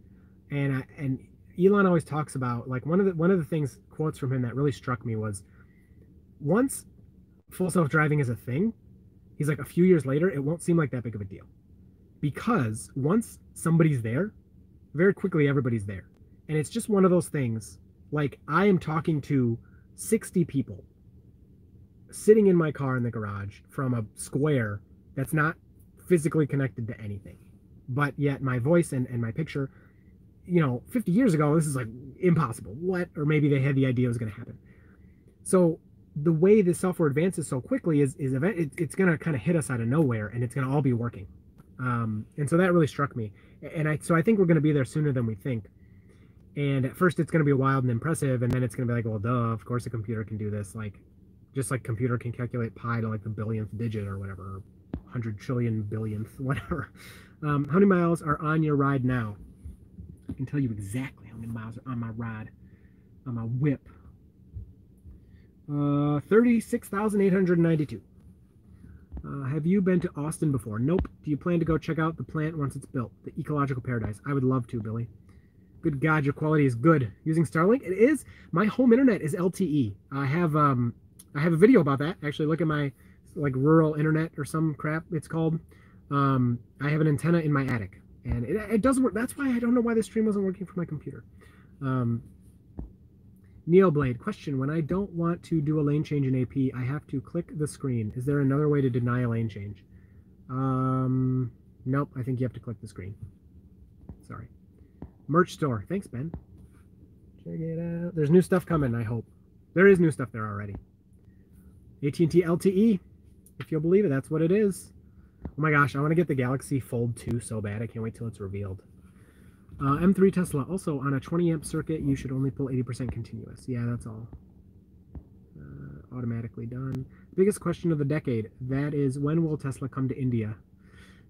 A: And I, and Elon always talks about like one of the one of the things quotes from him that really struck me was once full self driving is a thing, he's like a few years later it won't seem like that big of a deal. Because once somebody's there, very quickly everybody's there. And it's just one of those things like I am talking to 60 people sitting in my car in the garage from a square that's not physically connected to anything. But yet my voice and, and my picture you know 50 years ago this is like impossible. What? Or maybe they had the idea it was going to happen. So the way the software advances so quickly is is event it, it's going to kind of hit us out of nowhere and it's going to all be working. Um, and so that really struck me. And i so i think we're going to be there sooner than we think. And at first it's going to be wild and impressive and then it's going to be like well duh of course a computer can do this. Like just like computer can calculate pi to like the billionth digit or whatever 100 trillion billionth whatever. Um, how many miles are on your ride now? I can tell you exactly how many miles are on my ride, on my whip. Uh, 36,892. Uh, have you been to Austin before? Nope. Do you plan to go check out the plant once it's built? The ecological paradise. I would love to, Billy. Good God, your quality is good. Using Starlink? It is. My home internet is LTE. I have um, I have a video about that. Actually, look at my like rural internet or some crap it's called. Um, I have an antenna in my attic, and it, it doesn't work. That's why I don't know why the stream wasn't working for my computer. Um, Neoblade, question. When I don't want to do a lane change in AP, I have to click the screen. Is there another way to deny a lane change? Um, nope, I think you have to click the screen. Sorry. Merch store. Thanks, Ben. Check it out. There's new stuff coming, I hope. There is new stuff there already. AT&T LTE. If you'll believe it, that's what it is. Oh my gosh, I want to get the Galaxy Fold 2 so bad. I can't wait till it's revealed. Uh, M3 Tesla. Also, on a 20 amp circuit, you should only pull 80% continuous. Yeah, that's all. Uh, automatically done. Biggest question of the decade. That is, when will Tesla come to India?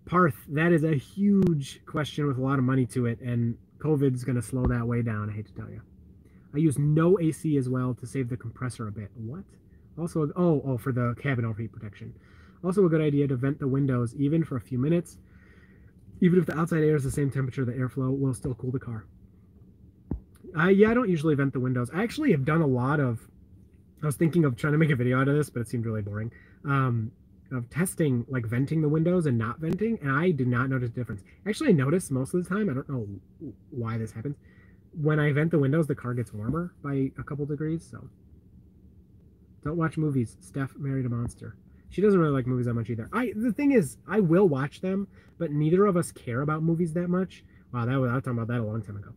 A: Parth, that is a huge question with a lot of money to it, and COVID's going to slow that way down, I hate to tell you. I use no AC as well to save the compressor a bit. What? Also, oh, oh, for the cabin overheat protection. Also, a good idea to vent the windows even for a few minutes. Even if the outside air is the same temperature, the airflow will still cool the car. Uh, yeah, I don't usually vent the windows. I actually have done a lot of. I was thinking of trying to make a video out of this, but it seemed really boring. Um, of testing like venting the windows and not venting, and I did not notice a difference. Actually, I notice most of the time. I don't know why this happens. When I vent the windows, the car gets warmer by a couple degrees. So, don't watch movies. Steph married a monster. She doesn't really like movies that much either. I the thing is, I will watch them, but neither of us care about movies that much. Wow, that was I was talking about that a long time ago.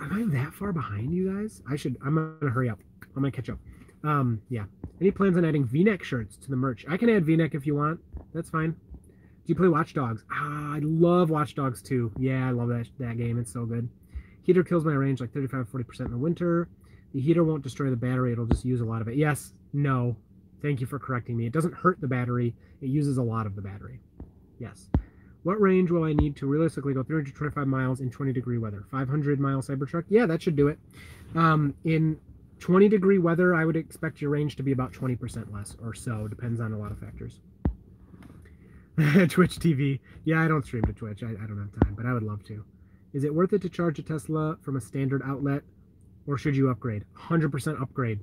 A: Am I that far behind you guys? I should. I'm gonna hurry up. I'm gonna catch up. Um, yeah. Any plans on adding V-neck shirts to the merch? I can add V-neck if you want. That's fine. Do you play Watch Dogs? Ah, I love Watch Dogs too. Yeah, I love that that game. It's so good. Heater kills my range like 35-40% in the winter. The heater won't destroy the battery. It'll just use a lot of it. Yes. No. Thank you for correcting me. It doesn't hurt the battery. It uses a lot of the battery. Yes. What range will I need to realistically go 325 miles in 20 degree weather? 500 mile Cybertruck? Yeah, that should do it. Um, in 20 degree weather, I would expect your range to be about 20% less or so. Depends on a lot of factors. Twitch TV. Yeah, I don't stream to Twitch. I, I don't have time, but I would love to. Is it worth it to charge a Tesla from a standard outlet or should you upgrade? 100% upgrade.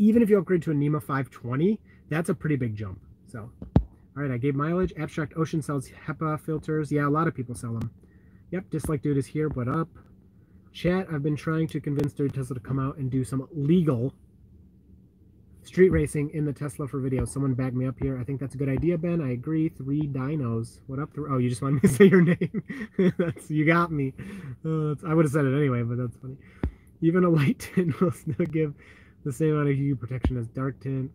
A: Even if you upgrade to a NEMA 520, that's a pretty big jump. So, all right, I gave mileage. Abstract Ocean sells HEPA filters. Yeah, a lot of people sell them. Yep, Dislike Dude is here. What up? Chat, I've been trying to convince Dirty Tesla to come out and do some legal street racing in the Tesla for videos. Someone back me up here. I think that's a good idea, Ben. I agree. Three dinos. What up? Oh, you just wanted me to say your name. that's you got me. Uh, I would have said it anyway, but that's funny. Even a light tint will still give the same amount of hue protection as dark tint.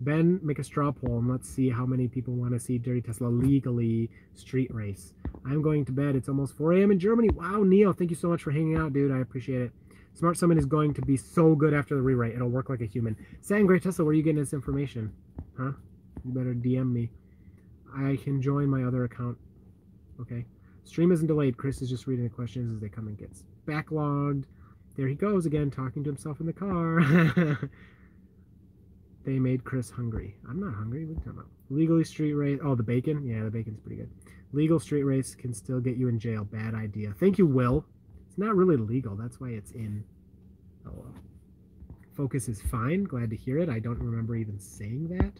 A: Ben, make a straw poll and let's see how many people want to see Dirty Tesla legally street race. I'm going to bed. It's almost 4 a.m. in Germany. Wow, Neil, thank you so much for hanging out, dude. I appreciate it. Smart Summon is going to be so good after the rewrite. It'll work like a human. Sam Great Tesla, where are you getting this information? Huh? You better DM me. I can join my other account. Okay. Stream isn't delayed. Chris is just reading the questions as they come and gets backlogged. There he goes again, talking to himself in the car. they made Chris hungry. I'm not hungry. What are you talking about? Legally street race. Oh, the bacon? Yeah, the bacon's pretty good. Legal street race can still get you in jail. Bad idea. Thank you, Will. It's not really legal. That's why it's in. Oh, well. Focus is fine. Glad to hear it. I don't remember even saying that.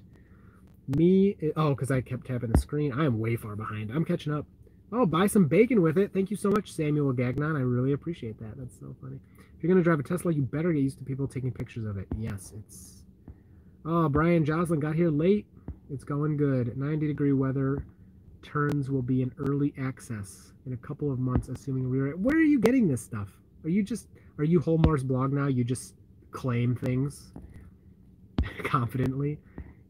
A: Me. Oh, because I kept tapping the screen. I am way far behind. I'm catching up. Oh, buy some bacon with it. Thank you so much, Samuel Gagnon. I really appreciate that. That's so funny. You're going to drive a Tesla, you better get used to people taking pictures of it. Yes, it's... Oh, Brian Joslin got here late. It's going good. 90 degree weather turns will be in early access in a couple of months, assuming we are. Where are you getting this stuff? Are you just are you Holmar's blog now? You just claim things confidently.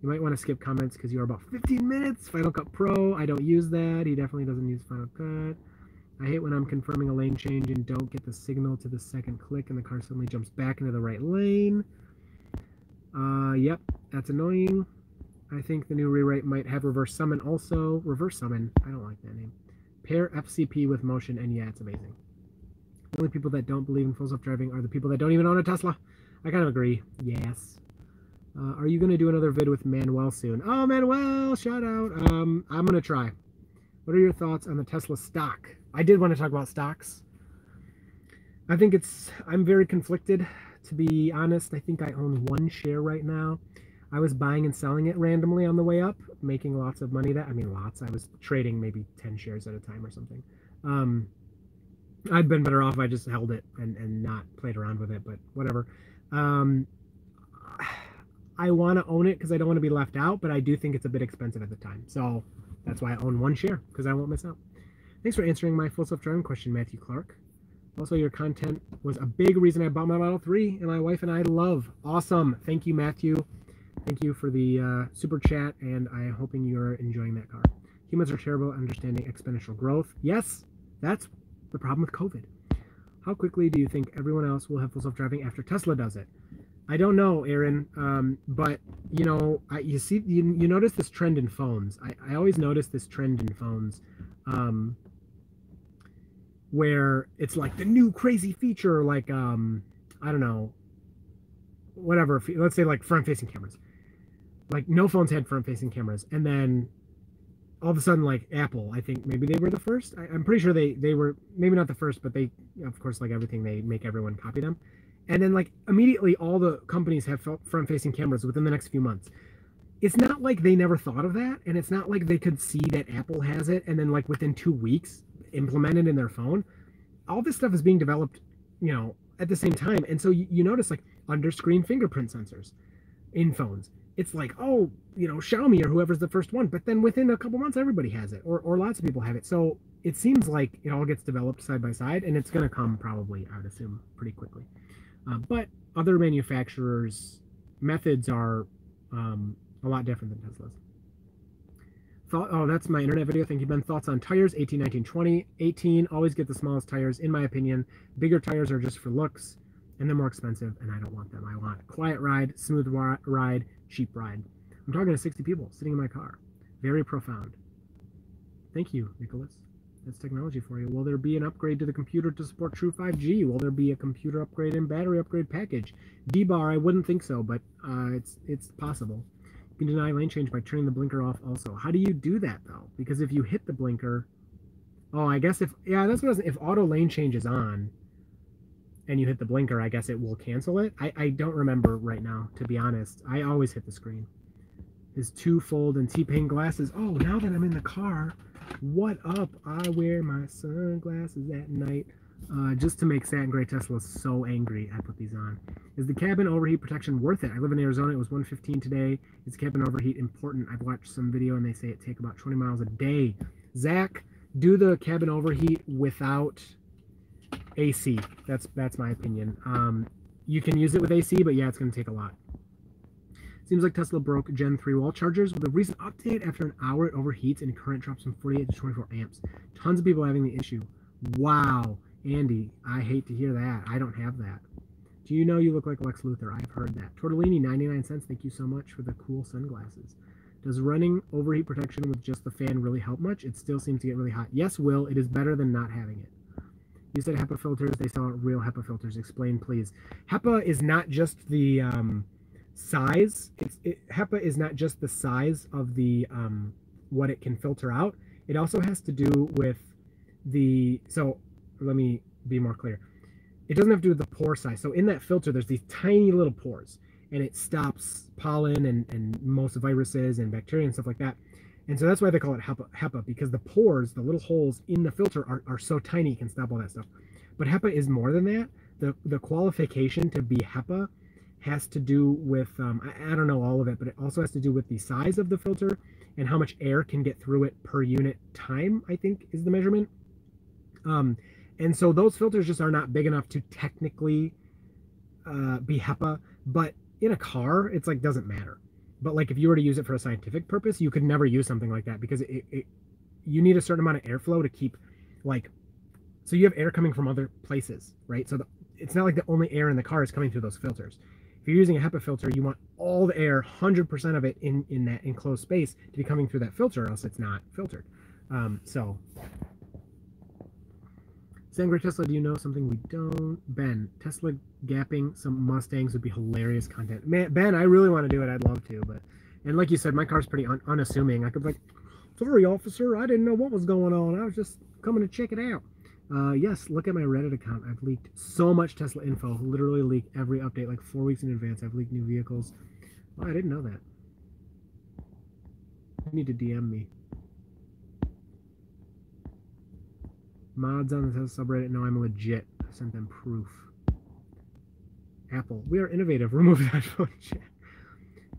A: You might want to skip comments because you are about 15 minutes. Final Cut Pro, I don't use that. He definitely doesn't use Final Cut. I hate when I'm confirming a lane change and don't get the signal to the second click and the car suddenly jumps back into the right lane. Uh, yep, that's annoying. I think the new rewrite might have reverse summon also. Reverse summon. I don't like that name. Pair FCP with motion, and yeah, it's amazing. The only people that don't believe in full self-driving are the people that don't even own a Tesla. I kind of agree. Yes. Uh, are you going to do another vid with Manuel soon? Oh, Manuel, shout out. Um, I'm going to try. What are your thoughts on the Tesla stock? I did want to talk about stocks. I think it's, I'm very conflicted, to be honest. I think I own one share right now. I was buying and selling it randomly on the way up, making lots of money. That I mean, lots. I was trading maybe ten shares at a time or something. Um, I'd been better off if I just held it and and not played around with it, but whatever. Um, I want to own it because I don't want to be left out, but I do think it's a bit expensive at the time. So that's why I own one share because I won't miss out. Thanks for answering my full self-driving question, Matthew Clark. Also, your content was a big reason I bought my Model 3, and my wife and I love. Awesome. Thank you, Matthew. Thank you for the uh, super chat, and I'm hoping you're enjoying that car. Humans are terrible at understanding exponential growth. Yes, that's the problem with COVID. How quickly do you think everyone else will have full self-driving after Tesla does it? I don't know, Aaron, um, but you know, I, you see, you, you notice this trend in phones. I, I always notice this trend in phones, um, where it's like the new crazy feature, like um, I don't know, whatever. Let's say like front-facing cameras like no phones had front facing cameras and then
B: all of a sudden like Apple, I think maybe they were the first. I, am pretty sure they they were maybe not the first, but they of course like everything they make everyone copy them. And then like immediately all the companies have front facing cameras within the next few months. It's not like they never thought of that, and it's not like they could see that Apple has it and then like within two weeks implement it in their phone. All this stuff is being developed, you know, at the same time. And so you, you notice like under screen fingerprint sensors in phones it's like, oh, you know, Xiaomi or whoever's the first one. But then within a couple months, everybody has it, or, or lots of people have it. So it seems like it all gets developed side by side, and it's going to come probably, I would assume, pretty quickly. Uh, but other manufacturers' methods are um, a lot different than Tesla's. Thought, oh, that's my internet video. Thank you, Ben. Thoughts on tires 18, 19, 20. 18, always get the smallest tires, in my opinion. Bigger tires are just for looks and they're more expensive, and I don't want them. I want quiet ride, smooth ride, cheap ride. I'm talking to 60 people sitting in my car. Very profound. Thank you, Nicholas. That's technology for you. Will there be an upgrade to the computer to support True 5G? Will there be a computer upgrade and battery upgrade package? D-bar, I wouldn't think so, but uh, it's it's possible. You can deny lane change by turning the blinker off also. How do you do that, though? Because if you hit the blinker... Oh, I guess if... Yeah, that's what I was... If auto lane change is on, and you hit the blinker, I guess it will cancel it. I, I don't remember right now, to be honest. I always hit the screen. His two-fold and T-Pain glasses. Oh, now that I'm in the car, what up? I wear my sunglasses at night. Uh, just to make Satin Gray Tesla so angry, I put these on. Is the cabin overheat protection worth it? I live in Arizona. It was 115 today. Is cabin overheat important? I've watched some video and they say it take about 20 miles a day. Zach, do the cabin overheat without AC. That's that's my opinion. Um, you can use it with AC, but yeah, it's going to take a lot. Seems like Tesla broke Gen 3 wall chargers with a recent update. After an hour, it overheats and current drops from 48 to 24 amps. Tons of people having the issue. Wow, Andy, I hate to hear that. I don't have that. Do you know you look like Lex Luthor? I've heard that. Tortellini, 99 cents. Thank you so much for the cool sunglasses. Does running overheat protection with just the fan really help much? It still seems to get really hot. Yes, Will. It is better than not having it. You said HEPA filters. They sell real HEPA filters. Explain, please. HEPA is not just the um, size. It's, it, HEPA is not just the size of the um, what it can filter out. It also has to do with the. So let me be more clear. It doesn't have to do with the pore size. So in that filter, there's these tiny little pores, and it stops pollen and, and most viruses and bacteria and stuff like that. And so that's why they call it HEPA, HEPA because the pores, the little holes in the filter are, are so tiny it can stop all that stuff. But HEPA is more than that. The, the qualification to be HEPA has to do with, um, I, I don't know all of it, but it also has to do with the size of the filter and how much air can get through it per unit time, I think is the measurement. Um, and so those filters just are not big enough to technically uh, be HEPA, but in a car, it's like doesn't matter. But like if you were to use it for a scientific purpose, you could never use something like that because it, it you need a certain amount of airflow to keep like so you have air coming from other places, right? So the, it's not like the only air in the car is coming through those filters. If you're using a HEPA filter, you want all the air, 100% of it in, in that enclosed space to be coming through that filter, or else it's not filtered. Um, so Sangre Tesla, do you know something we don't? Ben, Tesla gapping some Mustangs would be hilarious content. Man, Ben, I really want to do it. I'd love to, but and like you said, my car's pretty un unassuming. I could be like, sorry, officer, I didn't know what was going on. I was just coming to check it out. Uh, yes, look at my Reddit account. I've leaked so much Tesla info. Literally leak every update, like four weeks in advance. I've leaked new vehicles. Oh, I didn't know that. You need to DM me. Mods on the subreddit know I'm legit. I sent them proof. Apple, we are innovative. Remove that phone chat.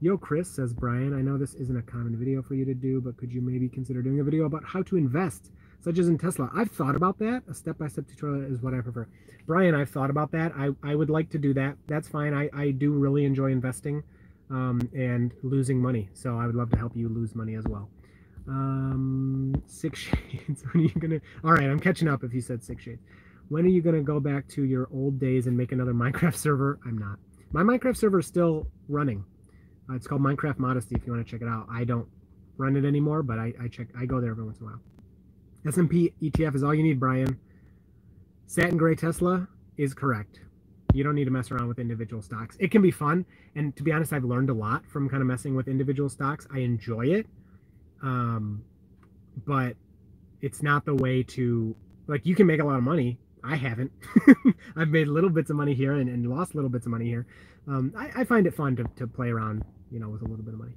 B: Yo, Chris, says Brian, I know this isn't a common video for you to do, but could you maybe consider doing a video about how to invest, such as in Tesla? I've thought about that. A step-by-step tutorial is what I prefer. Brian, I've thought about that. I, I would like to do that. That's fine. I, I do really enjoy investing um, and losing money, so I would love to help you lose money as well. Um, six shades. when are you gonna? All right, I'm catching up. If you said six shades, when are you gonna go back to your old days and make another Minecraft server? I'm not. My Minecraft server is still running. Uh, it's called Minecraft Modesty. If you want to check it out, I don't run it anymore, but I, I check. I go there every once in a while. S&P ETF is all you need, Brian. Satin gray Tesla is correct. You don't need to mess around with individual stocks. It can be fun, and to be honest, I've learned a lot from kind of messing with individual stocks. I enjoy it um, but it's not the way to like you can make a lot of money. I haven't. I've made little bits of money here and, and lost little bits of money here. Um, I, I, find it fun to, to play around, you know, with a little bit of money.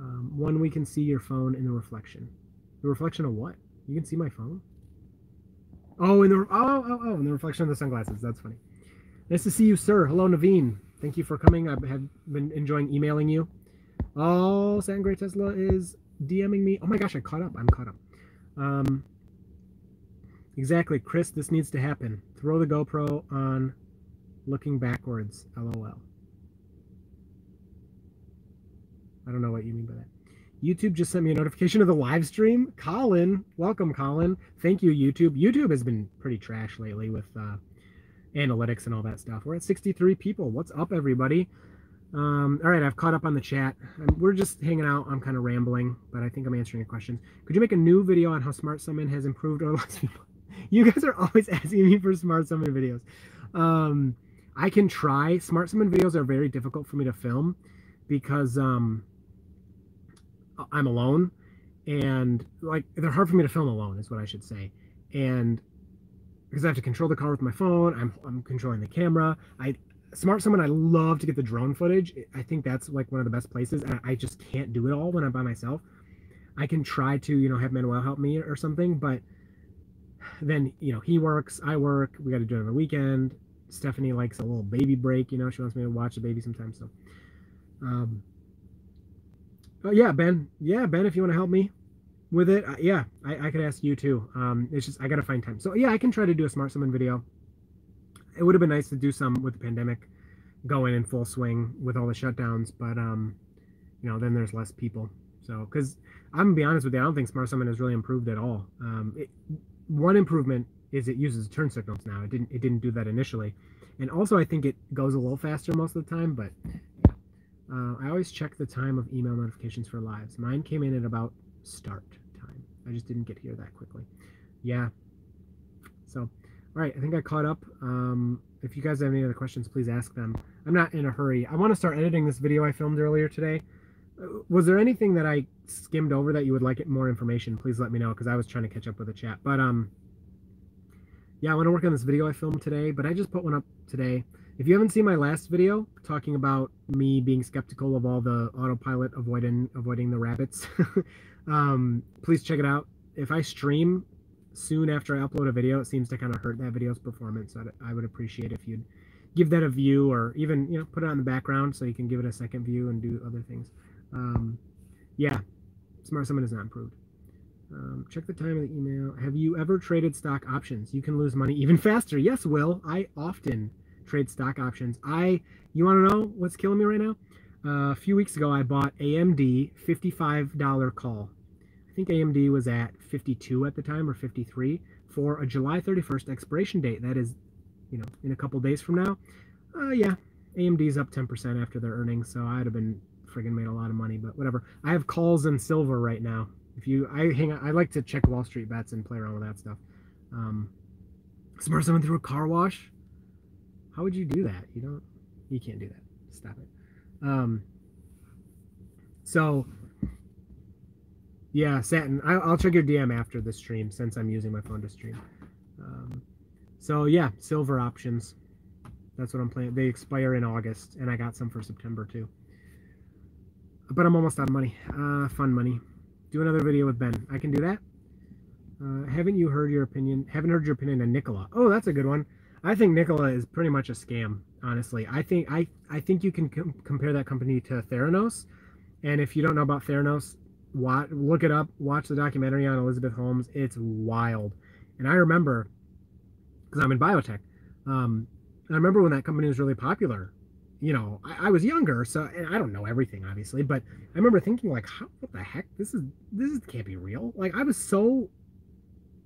B: Um, one, we can see your phone in the reflection. The reflection of what? You can see my phone? Oh, in the oh oh oh in the reflection of the sunglasses. That's funny. Nice to see you, sir. Hello, Naveen. Thank you for coming. I have been enjoying emailing you. Oh, Sangre Tesla is DMing me. Oh my gosh, I caught up. I'm caught up. Um, exactly, Chris. This needs to happen. Throw the GoPro on. Looking backwards. LOL. I don't know what you mean by that. YouTube just sent me a notification of the live stream. Colin, welcome, Colin. Thank you, YouTube. YouTube has been pretty trash lately with uh, analytics and all that stuff. We're at 63 people. What's up, everybody? Um, all right, I've caught up on the chat. we're just hanging out. I'm kind of rambling, but I think I'm answering your questions. Could you make a new video on how Smart Summon has improved over the last few months? You guys are always asking me for Smart Summon videos. Um, I can try. Smart Summon videos are very difficult for me to film because um, I'm alone, and like they're hard for me to film alone, is what I should say. And because I have to control the car with my phone, I'm I'm controlling the camera. I Smart Summon, I love to get the drone footage. I think that's like one of the best places, and I just can't do it all when I'm by myself. I can try to, you know, have Manuel help me or something, but then, you know, he works, I work, we got to do it on the weekend. Stephanie likes a little baby break, you know, she wants me to watch the baby sometimes. So, um, oh yeah, Ben, yeah, Ben, if you want to help me with it, uh, yeah, I, I could ask you too. Um, it's just, I got to find time. So yeah, I can try to do a Smart Summon video it would have been nice to do some with the pandemic going in full swing with all the shutdowns, but um, you know, then there's less people. So, because I'm gonna be honest with you, I don't think Smart Summon has really improved at all. Um, it, one improvement is it uses turn signals now. It didn't. It didn't do that initially, and also I think it goes a little faster most of the time. But uh, I always check the time of email notifications for lives. Mine came in at about start time. I just didn't get here that quickly. Yeah. So all right, I think I caught up. Um, if you guys have any other questions, please ask them. I'm not in a hurry. I want to start editing this video I filmed earlier today. Uh, was there anything that I skimmed over that you would like more information? Please let me know because I was trying to catch up with the chat. But um, yeah, I want to work on this video I filmed today, but I just put one up today. If you haven't seen my last video talking about me being skeptical of all the autopilot avoiding avoiding the rabbits, um, please check it out. If I stream soon after I upload a video, it seems to kind of hurt that video's performance. So I would appreciate if you'd give that a view or even, you know, put it on the background so you can give it a second view and do other things. Um, yeah, Smart Summon is not improved. Um, check the time of the email. Have you ever traded stock options? You can lose money even faster. Yes, Will. I often trade stock options. I, you want to know what's killing me right now? Uh, a few weeks ago, I bought AMD $55 call I think AMD was at 52 at the time or 53 for a July 31st expiration date. That is, you know, in a couple days from now. Uh, yeah, AMD's up 10% after their earnings, so I'd have been friggin' made a lot of money, but whatever. I have calls in silver right now. If you, I hang, I like to check Wall Street bets and play around with that stuff. Um, smart summon through a car wash. How would you do that? You don't, you can't do that. Stop it. Um, so yeah, Satin. I, will check your DM after the stream since I'm using my phone to stream. Um, so yeah, silver options. That's what I'm playing. They expire in August, and I got some for September too. But I'm almost out of money. Uh, fun money. Do another video with Ben. I can do that. Uh, haven't you heard your opinion? Haven't heard your opinion on Nikola. Oh, that's a good one. I think Nikola is pretty much a scam. Honestly, I think I I think you can com compare that company to Theranos. And if you don't know about Theranos, watch, look it up, watch the documentary on Elizabeth Holmes. It's wild. And I remember, because I'm in biotech, um, I remember when that company was really popular. You know, I, I, was younger, so and I don't know everything, obviously, but I remember thinking like, how, what the heck? This is this is, can't be real. Like I was so,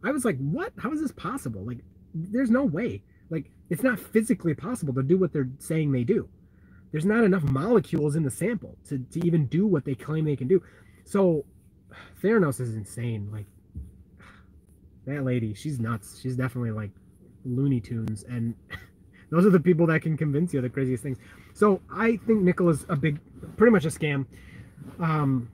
B: I was like, what? How is this possible? Like, there's no way. Like, it's not physically possible to do what they're saying they do. There's not enough molecules in the sample to, to even do what they claim they can do. So Theranos is insane. Like that lady, she's nuts. She's definitely like Looney Tunes, and those are the people that can convince you of the craziest things. So I think Nikola is a big, pretty much a scam. Um,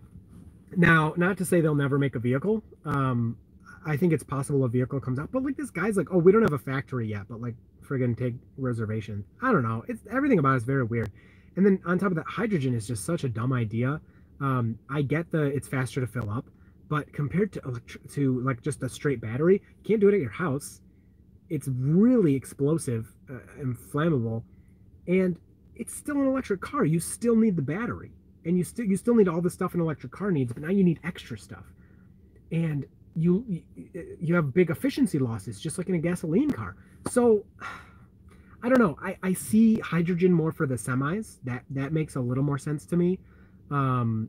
B: Now, not to say they'll never make a vehicle. Um, I think it's possible a vehicle comes out, but like this guy's like, oh, we don't have a factory yet, but like friggin' take reservation. I don't know. It's everything about it is very weird. And then on top of that, hydrogen is just such a dumb idea. Um, I get the it's faster to fill up, but compared to to like just a straight battery, you can't do it at your house. It's really explosive uh, and flammable, and it's still an electric car. You still need the battery, and you still you still need all the stuff an electric car needs, but now you need extra stuff, and you you have big efficiency losses just like in a gasoline car. So I don't know. I, I see hydrogen more for the semis. That that makes a little more sense to me. Um,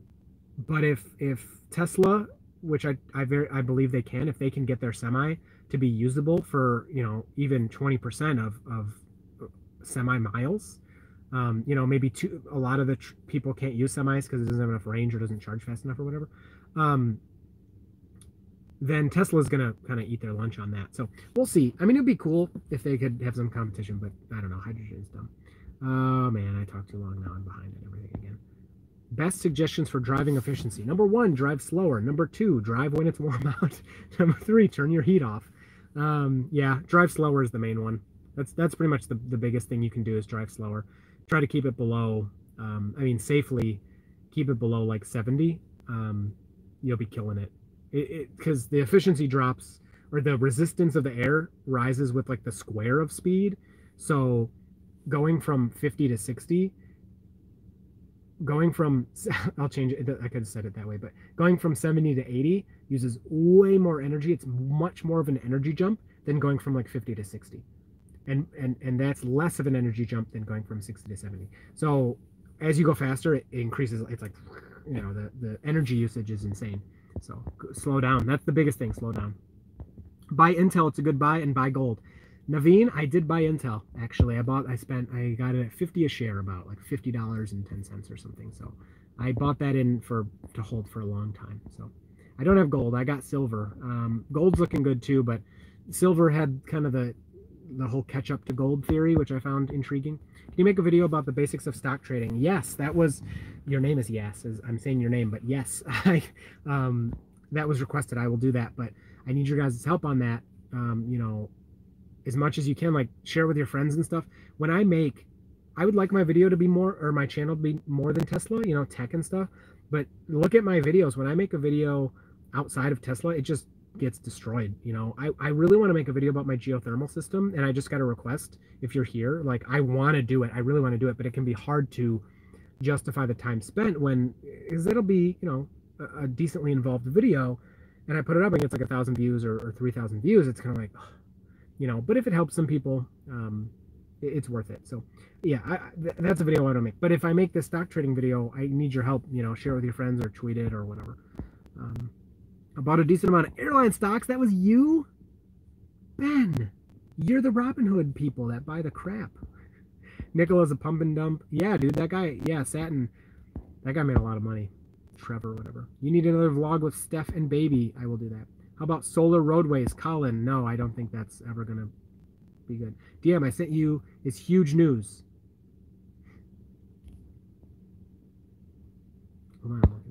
B: but if if Tesla, which I I very I believe they can, if they can get their semi to be usable for you know even twenty percent of of semi miles, um, you know maybe two. A lot of the tr- people can't use semis because it doesn't have enough range or doesn't charge fast enough or whatever. Um, then Tesla's gonna kind of eat their lunch on that. So we'll see. I mean, it'd be cool if they could have some competition, but I don't know. Hydrogen's dumb. Oh man, I talked too long now. I'm behind on everything again. Best suggestions for driving efficiency. Number one, drive slower. Number two, drive when it's warm out. Number three, turn your heat off. Um, yeah, drive slower is the main one. That's that's pretty much the, the biggest thing you can do is drive slower. Try to keep it below. Um, I mean, safely keep it below like 70. Um, you'll be killing it because the efficiency drops or the resistance of the air rises with like the square of speed. So going from 50 to 60, going from, I'll change it, I could have said it that way, but going from 70 to 80 uses way more energy. It's much more of an energy jump than going from like 50 to 60. And, and, and that's less of an energy jump than going from 60 to 70. So as you go faster, it increases. It's like, you know, the, the energy usage is insane. So slow down. That's the biggest thing. Slow down. Buy Intel. It's a good buy and buy gold. Naveen, I did buy Intel. Actually, I bought. I spent. I got it at fifty a share, about like fifty dollars and ten cents or something. So I bought that in for to hold for a long time. So I don't have gold. I got silver. Um, gold's looking good too, but silver had kind of the the whole catch up to gold theory, which I found intriguing. Can you make a video about the basics of stock trading? Yes, that was your name is yes. As I'm saying your name, but yes, I um, that was requested. I will do that, but I need your guys' help on that. Um, you know, as much as you can, like share with your friends and stuff. When I make, I would like my video to be more or my channel to be more than Tesla. You know, tech and stuff. But look at my videos. When I make a video outside of Tesla, it just gets destroyed you know i, I really want to make a video about my geothermal system and i just got a request if you're here like i want to do it i really want to do it but it can be hard to justify the time spent when eh, because it'll be you know a, a, decently involved video and i put it up and it's like a thousand views or, or 3000 views it's kind of like you know but if it helps some people um it, it's worth it so yeah I, th- that's a video i don't make but if i make this stock trading video i need your help you know share it with your friends or tweet it or whatever um, I bought a decent amount of airline stocks. That was you? Ben, you're the Robinhood people that buy the crap. Nikola's a pump and dump. Yeah, dude, that guy, yeah, Satin, that guy made a lot of money. Trevor, whatever. You need another vlog with Steph and Baby. I will do that. How about Solar Roadways? Colin, no, I don't think that's ever to be good. DM, I sent you. It's huge news. Hold on.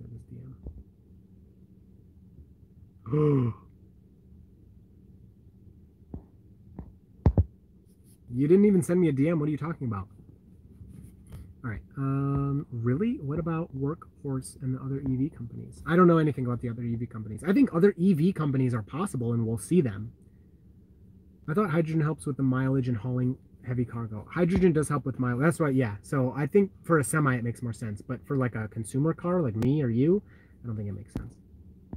B: you didn't even send me a DM. What are you talking about? All right. Um, really? What about Workhorse and the other EV companies? I don't know anything about the other EV companies. I think other EV companies are possible, and we'll see them. I thought hydrogen helps with the mileage and hauling heavy cargo. Hydrogen does help with mileage. That's right. Yeah. So I think for a semi, it makes more sense. But for like a consumer car, like me or you, I don't think it makes sense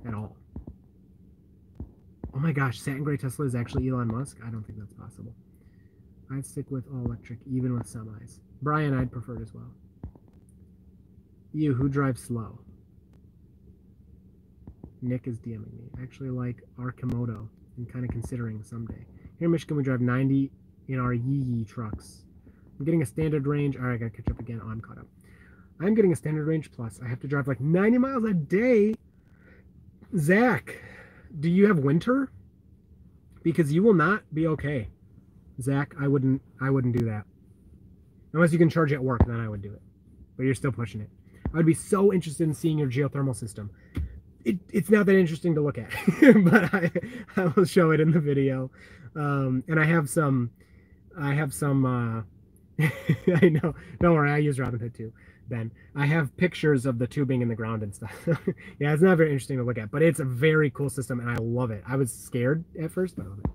B: at all. Oh my gosh, satin gray Tesla is actually Elon Musk? I don't think that's possible. I'd stick with all electric, even with semis. Brian, I'd prefer it as well. You, who drives slow? Nick is DMing me. I actually like our Komodo and kind of considering someday. Here in Michigan, we drive 90 in our Yee Yee trucks. I'm getting a standard range. All right, I gotta catch up again. Oh, I'm caught up. I'm getting a standard range plus. I have to drive like 90 miles a day. Zach, do you have winter? Because you will not be okay. Zach, I wouldn't I wouldn't do that. Unless you can charge it at work, then I would do it. But you're still pushing it. I would be so interested in seeing your geothermal system. it, it's not that interesting to look at, but I, I will show it in the video. Um, and I have some, I have some, uh, I know, don't worry, I use Robinhood too, Ben. I have pictures of the tubing in the ground and stuff. yeah, it's not very interesting to look at, but it's a very cool system and I love it. I was scared at first, but I love it.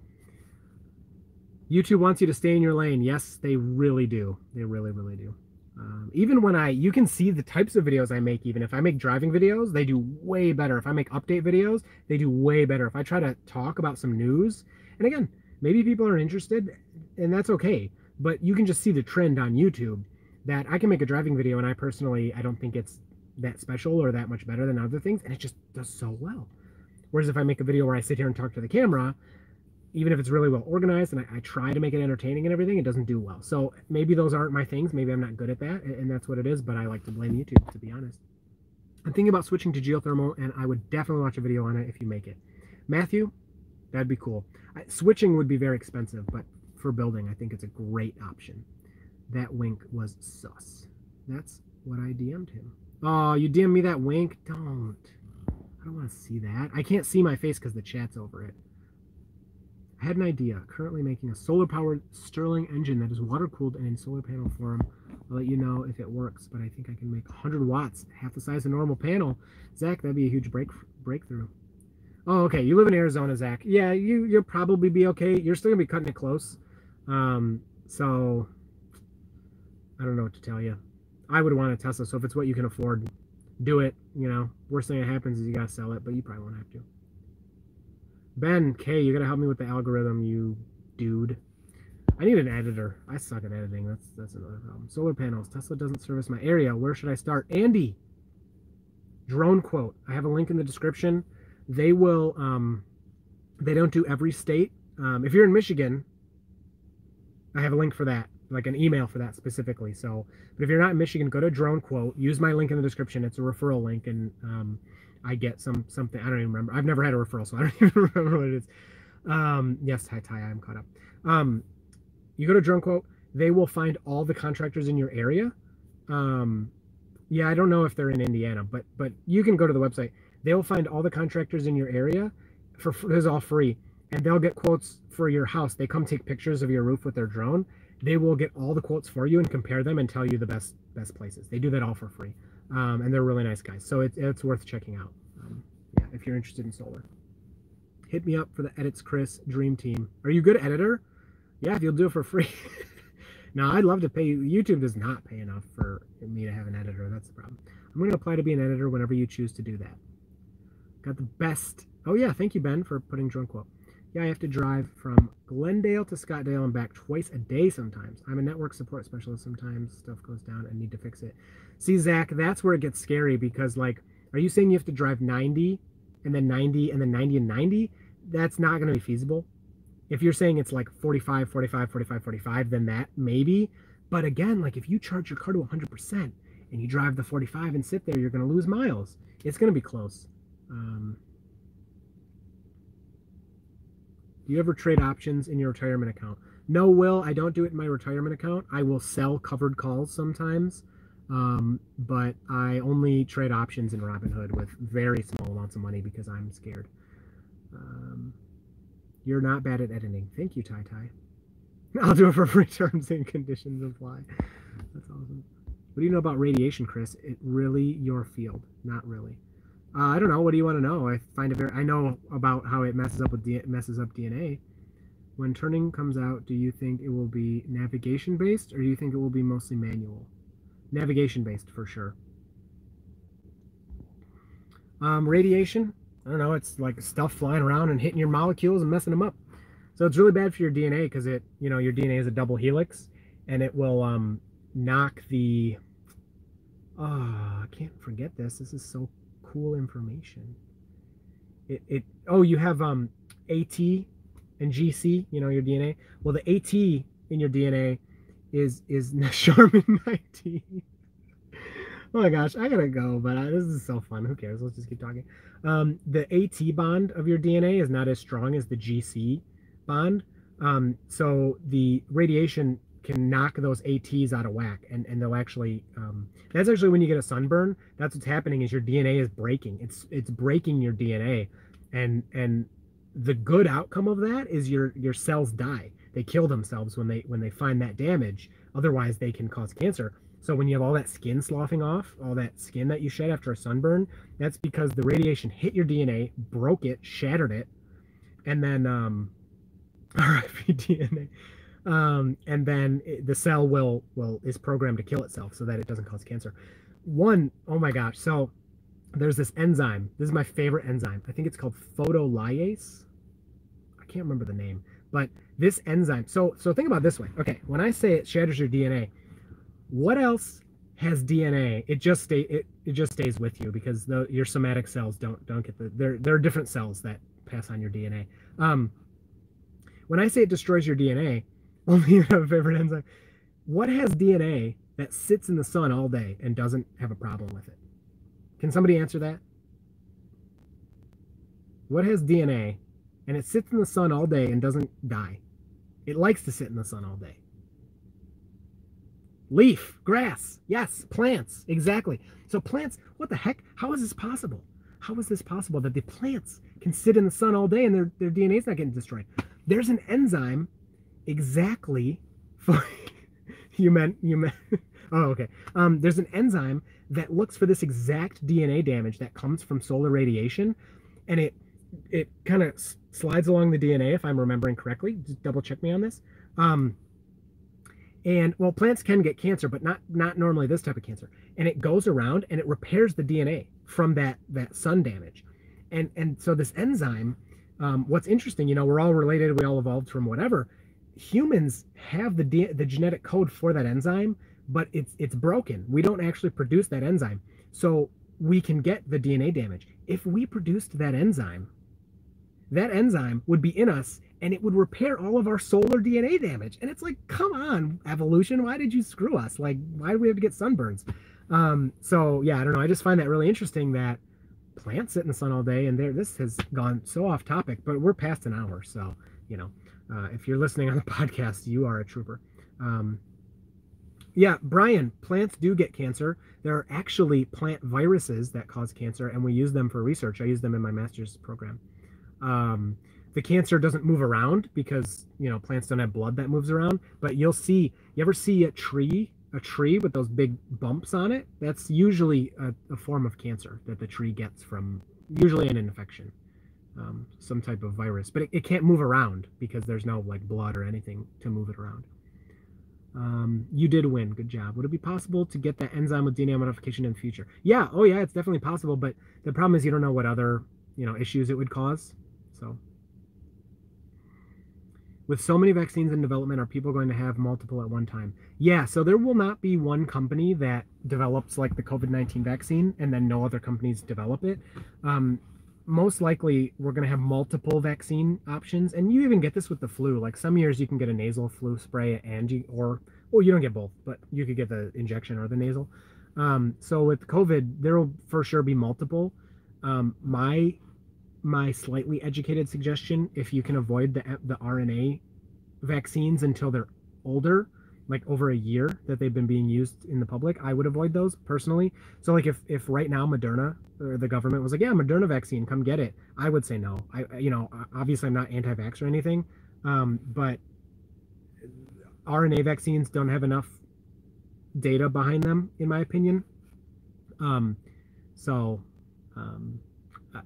B: YouTube wants you to stay in your lane. Yes, they really do. They really, really do. Um, even when I, you can see the types of videos I make. Even if I make driving videos, they do way better. If I make update videos, they do way better. If I try to talk about some news, and again, maybe people are interested, and that's okay. But you can just see the trend on YouTube that I can make a driving video, and I personally, I don't think it's that special or that much better than other things, and it just does so well. Whereas if I make a video where I sit here and talk to the camera, even if it's really well organized and I, I, try to make it entertaining and everything, it doesn't do well. So maybe those aren't my things. Maybe I'm not good at that, and, and that's what it is. But I like to blame YouTube, to be honest. I'm thinking about switching to geothermal, and I would definitely watch a video on it if you make it. Matthew, that'd be cool. I, switching would be very expensive, but for building, I think it's a great option. That wink was sus. That's what I DM'd him. Oh, you DM me that wink? Don't. I don't want to see that. I can't see my face because the chat's over it. I had an idea. Currently making a solar-powered Stirling engine that is water-cooled and in solar panel form. I'll let you know if it works, but I think I can make 100 watts, half the size of a normal panel. Zach, that'd be a huge break breakthrough. Oh, okay. You live in Arizona, Zach. Yeah, you you'll probably be okay. You're still gonna be cutting it close. Um, so I don't know what to tell you. I would want a Tesla, so if it's what you can afford, do it. You know, worst thing that happens is you gotta sell it, but you probably won't have to. Ben, K, you gotta help me with the algorithm, you dude. I need an editor. I suck at editing. That's that's another problem. Solar panels. Tesla doesn't service my area. Where should I start? Andy. Drone quote. I have a link in the description. They will. Um, they don't do every state. Um, if you're in Michigan, I have a link for that, like an email for that specifically. So, but if you're not in Michigan, go to Drone Quote. Use my link in the description. It's a referral link, and um, I get some something. I don't even remember. I've never had a referral, so I don't even remember what it is. Um, yes, hi Ty, I'm caught up. Um, you go to Drone Quote, they will find all the contractors in your area. Um, yeah, I don't know if they're in Indiana, but but you can go to the website. They will find all the contractors in your area for this is all free, and they'll get quotes for your house. They come take pictures of your roof with their drone. They will get all the quotes for you and compare them and tell you the best best places. They do that all for free um, and they're really nice guys. So it, it's worth checking out. Um, yeah, if you're interested in solar, hit me up for the edits, Chris Dream Team. Are you good editor? Yeah, if you'll do it for free. now I'd love to pay you. YouTube does not pay enough for me to have an editor. That's the problem. I'm going to apply to be an editor whenever you choose to do that. Got the best. Oh yeah, thank you Ben for putting drunk quote. Yeah, I have to drive from Glendale to Scottsdale and back twice a day sometimes. I'm a network support specialist. Sometimes stuff goes down and need to fix it. See, Zach, that's where it gets scary because, like, are you saying you have to drive 90 and then 90 and then 90 and 90? That's not going to be feasible. If you're saying it's like 45, 45, 45, 45, then that maybe. But again, like if you charge your car to 100% and you drive the 45 and sit there, you're going to lose miles. It's going to be close. Um, Do you ever trade options in your retirement account? No, Will. I don't do it in my retirement account. I will sell covered calls sometimes, um, but I only trade options in Robinhood with very small amounts of money because I'm scared. Um, you're not bad at editing. Thank you, Tai Tai. I'll do it for free terms and conditions apply. That's awesome. What do you know about radiation, Chris? It really your field? Not really. Uh, I don't know. What do you want to know? I find it very. I know about how it messes up with D, messes up DNA. When turning comes out, do you think it will be navigation based, or do you think it will be mostly manual? Navigation based for sure. Um, radiation. I don't know. It's like stuff flying around and hitting your molecules and messing them up. So it's really bad for your DNA because it, you know, your DNA is a double helix, and it will um, knock the. Oh, I can't forget this. This is so cool information. It, it oh you have um AT and GC, you know your DNA. Well, the AT in your DNA is is Charmin 19. oh my gosh, I gotta go, but I, this is so fun. Who cares? Let's just keep talking. Um, the AT bond of your DNA is not as strong as the GC bond. Um, so the radiation can knock those ATs out of whack, and and they'll actually. Um, that's actually when you get a sunburn. That's what's happening is your DNA is breaking. It's it's breaking your DNA, and and the good outcome of that is your your cells die. They kill themselves when they when they find that damage. Otherwise, they can cause cancer. So when you have all that skin sloughing off, all that skin that you shed after a sunburn, that's because the radiation hit your DNA, broke it, shattered it, and then um, RIP DNA, um, and then it, the cell will will is programmed to kill itself so that it doesn't cause cancer. One, oh my gosh, so there's this enzyme. This is my favorite enzyme. I think it's called photolyase. I can't remember the name, but this enzyme. So so think about this way. Okay, when I say it shatters your DNA what else has DNA? It just stay it, it just stays with you because the, your somatic cells don't don't get the there there are different cells that pass on your DNA. Um, when I say it destroys your DNA, only you have a favorite enzyme. What has DNA that sits in the sun all day and doesn't have a problem with it? Can somebody answer that? What has DNA and it sits in the sun all day and doesn't die? It likes to sit in the sun all day. Leaf, grass, yes, plants, exactly. So plants, what the heck? How is this possible? How is this possible that the plants can sit in the sun all day and their, their DNA is not getting destroyed? There's an enzyme exactly for you meant you meant oh okay. Um, there's an enzyme that looks for this exact DNA damage that comes from solar radiation, and it it kind of slides along the DNA if I'm remembering correctly. Just double check me on this. Um, and well plants can get cancer but not not normally this type of cancer. And it goes around and it repairs the dna from that that sun damage. And and so this enzyme um, what's interesting you know we're all related we all evolved from whatever. Humans have the the genetic code for that enzyme but it's it's broken. We don't actually produce that enzyme. So we can get the dna damage. If we produced that enzyme that enzyme would be in us and it would repair all of our solar DNA damage. And it's like, come on, evolution, why did you screw us? Like, why do we have to get sunburns? Um, so yeah, I don't know. I just find that really interesting that plants sit in the sun all day, and there, this has gone so off topic, but we're past an hour, so you know, uh, if you're listening on the podcast, you are a trooper. Um, yeah, Brian, plants do get cancer. There are actually plant viruses that cause cancer, and we use them for research. I use them in my master's program. Um, the cancer doesn't move around because you know plants don't have blood that moves around but you'll see you ever see a tree a tree with those big bumps on it? That's usually a, a form of cancer that the tree gets from usually an infection um, some type of virus but it, it, can't move around because there's no like blood or anything to move it around. Um, you did win. Good job. Would it be possible to get that enzyme with dna modification in the future? Yeah. Oh yeah it's definitely possible but the problem is you don't know what other you know issues it would cause so with so many vaccines in development, are people going to have multiple at one time? Yeah, so there will not be one company that develops like the COVID 19 vaccine and then no other companies develop it. Um, most likely, we're going to have multiple vaccine options. And you even get this with the flu. Like some years, you can get a nasal flu spray and you, or, well, you don't get both, but you could get the injection or the nasal. Um, so with COVID, there will for sure be multiple. Um, my my slightly educated suggestion if you can avoid the the RNA vaccines until they're older like over a year that they've been being used in the public i would avoid those personally. So like if if right now moderna or the government was like yeah moderna vaccine come get it i would say no. I you know obviously i'm not anti-vax or anything um, but rna vaccines don't have enough data behind them in my opinion. Um, so um,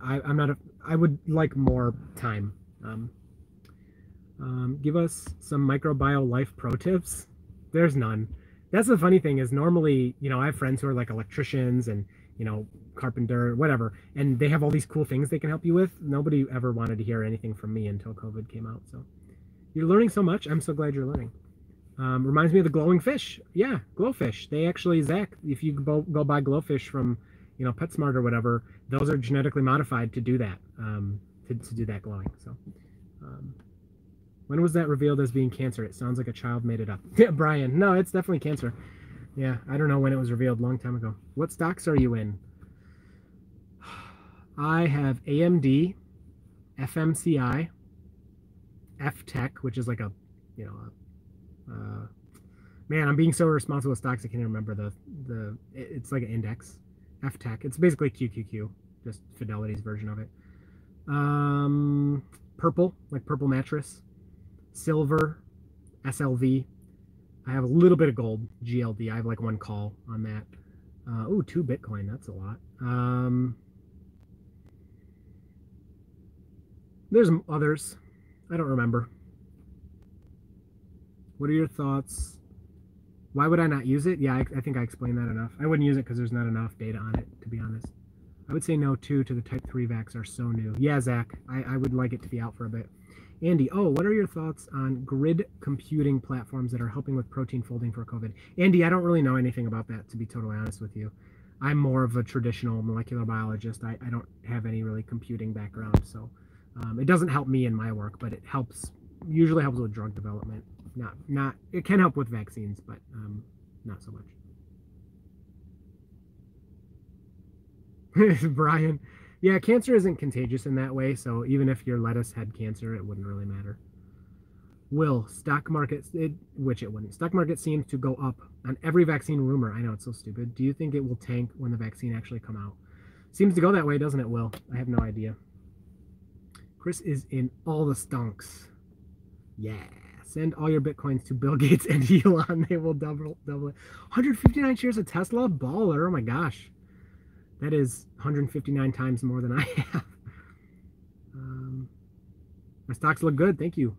B: I, I'm not a, I would like more time. Um, um, give us some microbiome life pro tips. There's none. That's the funny thing is normally, you know, I have friends who are like electricians and, you know, carpenter, whatever, and they have all these cool things they can help you with. Nobody ever wanted to hear anything from me until COVID came out. So you're learning so much. I'm so glad you're learning. Um, reminds me of the glowing fish. Yeah, glowfish. They actually, Zach, if you go, go buy glowfish from you know PetSmart or whatever, those are genetically modified to do that, um, to, to do that glowing. So, um, when was that revealed as being cancer? It sounds like a child made it up. Yeah, Brian. No, it's definitely cancer. Yeah, I don't know when it was revealed. Long time ago. What stocks are you in? I have AMD, FMCI, FTech, which is like a, you know, a, uh, Man, I'm being so responsible with stocks. I can't remember the the. It's like an index, F Tech. It's basically QQQ, just Fidelity's version of it. Um, purple, like purple mattress. Silver, SLV. I have a little bit of gold, GLD. I have like one call on that. Uh, oh, two Bitcoin. That's a lot. Um, there's others. I don't remember. What are your thoughts? Why would I not use it? Yeah, I, I think I explained that enough. I wouldn't use it because there's not enough data on it, to be honest. I would say no, too, to the Type 3 vax are so new. Yeah, Zach, I, I would like it to be out for a bit. Andy, oh, what are your thoughts on grid computing platforms that are helping with protein folding for COVID? Andy, I don't really know anything about that, to be totally honest with you. I'm more of a traditional molecular biologist. I, I don't have any really computing background, so um, it doesn't help me in my work, but it helps, usually helps with drug development. Not, not, it can help with vaccines, but um, not so much. Brian, yeah, cancer isn't contagious in that way, so even if your lettuce had cancer, it wouldn't really matter. Will stock market, it, which it wouldn't. Stock market seems to go up on every vaccine rumor. I know it's so stupid. Do you think it will tank when the vaccine actually come out? Seems to go that way, doesn't it? Will I have no idea. Chris is in all the stunks. Yeah, send all your bitcoins to Bill Gates and Elon. They will double double it. 159 shares of Tesla, baller. Oh my gosh. That is 159 times more than I have. Um, my stocks look good. Thank you.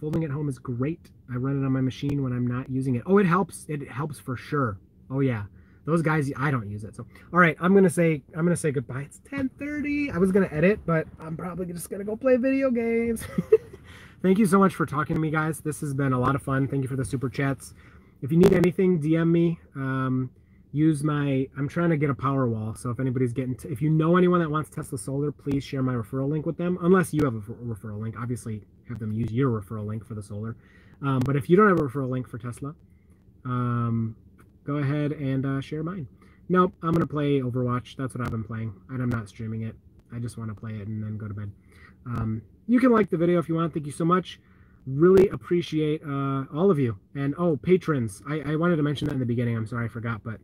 B: Folding at home is great. I run it on my machine when I'm not using it. Oh, it helps. It helps for sure. Oh yeah. Those guys, I don't use it. So, all right, I'm gonna say I'm gonna say goodbye. It's 10:30. I was gonna edit, but I'm probably just gonna go play video games. Thank you so much for talking to me, guys. This has been a lot of fun. Thank you for the super chats. If you need anything, DM me. Um, use my i'm trying to get a powerwall so if anybody's getting t- if you know anyone that wants tesla solar please share my referral link with them unless you have a referral link. Obviously have them use your referral link for the solar. Um, but if you don't have a referral link for tesla um, go ahead and uh, share mine. Nope i'm gonna play overwatch. That's what i've been playing. And i'm not streaming it. I just want to play it and then go to bed. Um, you can like the video if you want. Thank you so much. Really appreciate uh, all of you. And oh patrons. I, I wanted to mention that in the beginning. I'm sorry i forgot but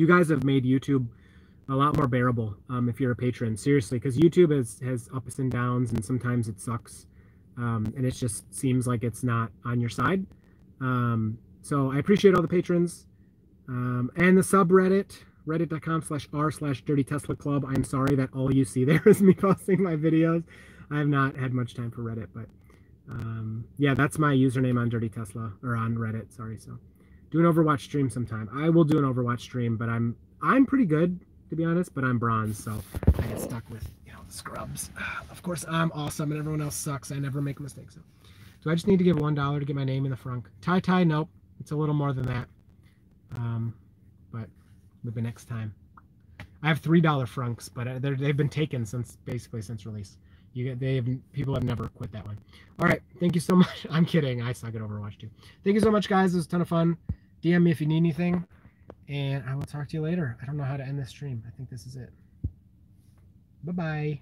B: you guys have made YouTube a lot more bearable um, if you're a patron. Seriously, because YouTube has has ups and downs, and sometimes it sucks, um, and it just seems like it's not on your side. Um, so I appreciate all the patrons um, and the subreddit reddit.com slash r slash dirty tesla club i'm sorry that all you see there is me posting my videos i have not had much time for reddit but um, yeah that's my username on dirty tesla or on reddit sorry so do an Overwatch stream sometime. I will do an Overwatch stream, but I'm I'm pretty good to be honest, but I'm bronze, so I get stuck with you know the scrubs. Of course, I'm awesome and everyone else sucks. I never make mistakes. mistake. So, so I just need to give one dollar to get my name in the frunk. Tie tie, nope, it's a little more than that. Um, but maybe next time. I have three dollar frunks, but uh, they've been taken since basically since release. You get they have people have never quit that one. All right, thank you so much. I'm kidding. I suck at Overwatch too. Thank you so much, guys. It was a ton of fun. DM me if you need anything, and I will talk to you later. I don't know how to end this stream. I think this is it. Bye bye.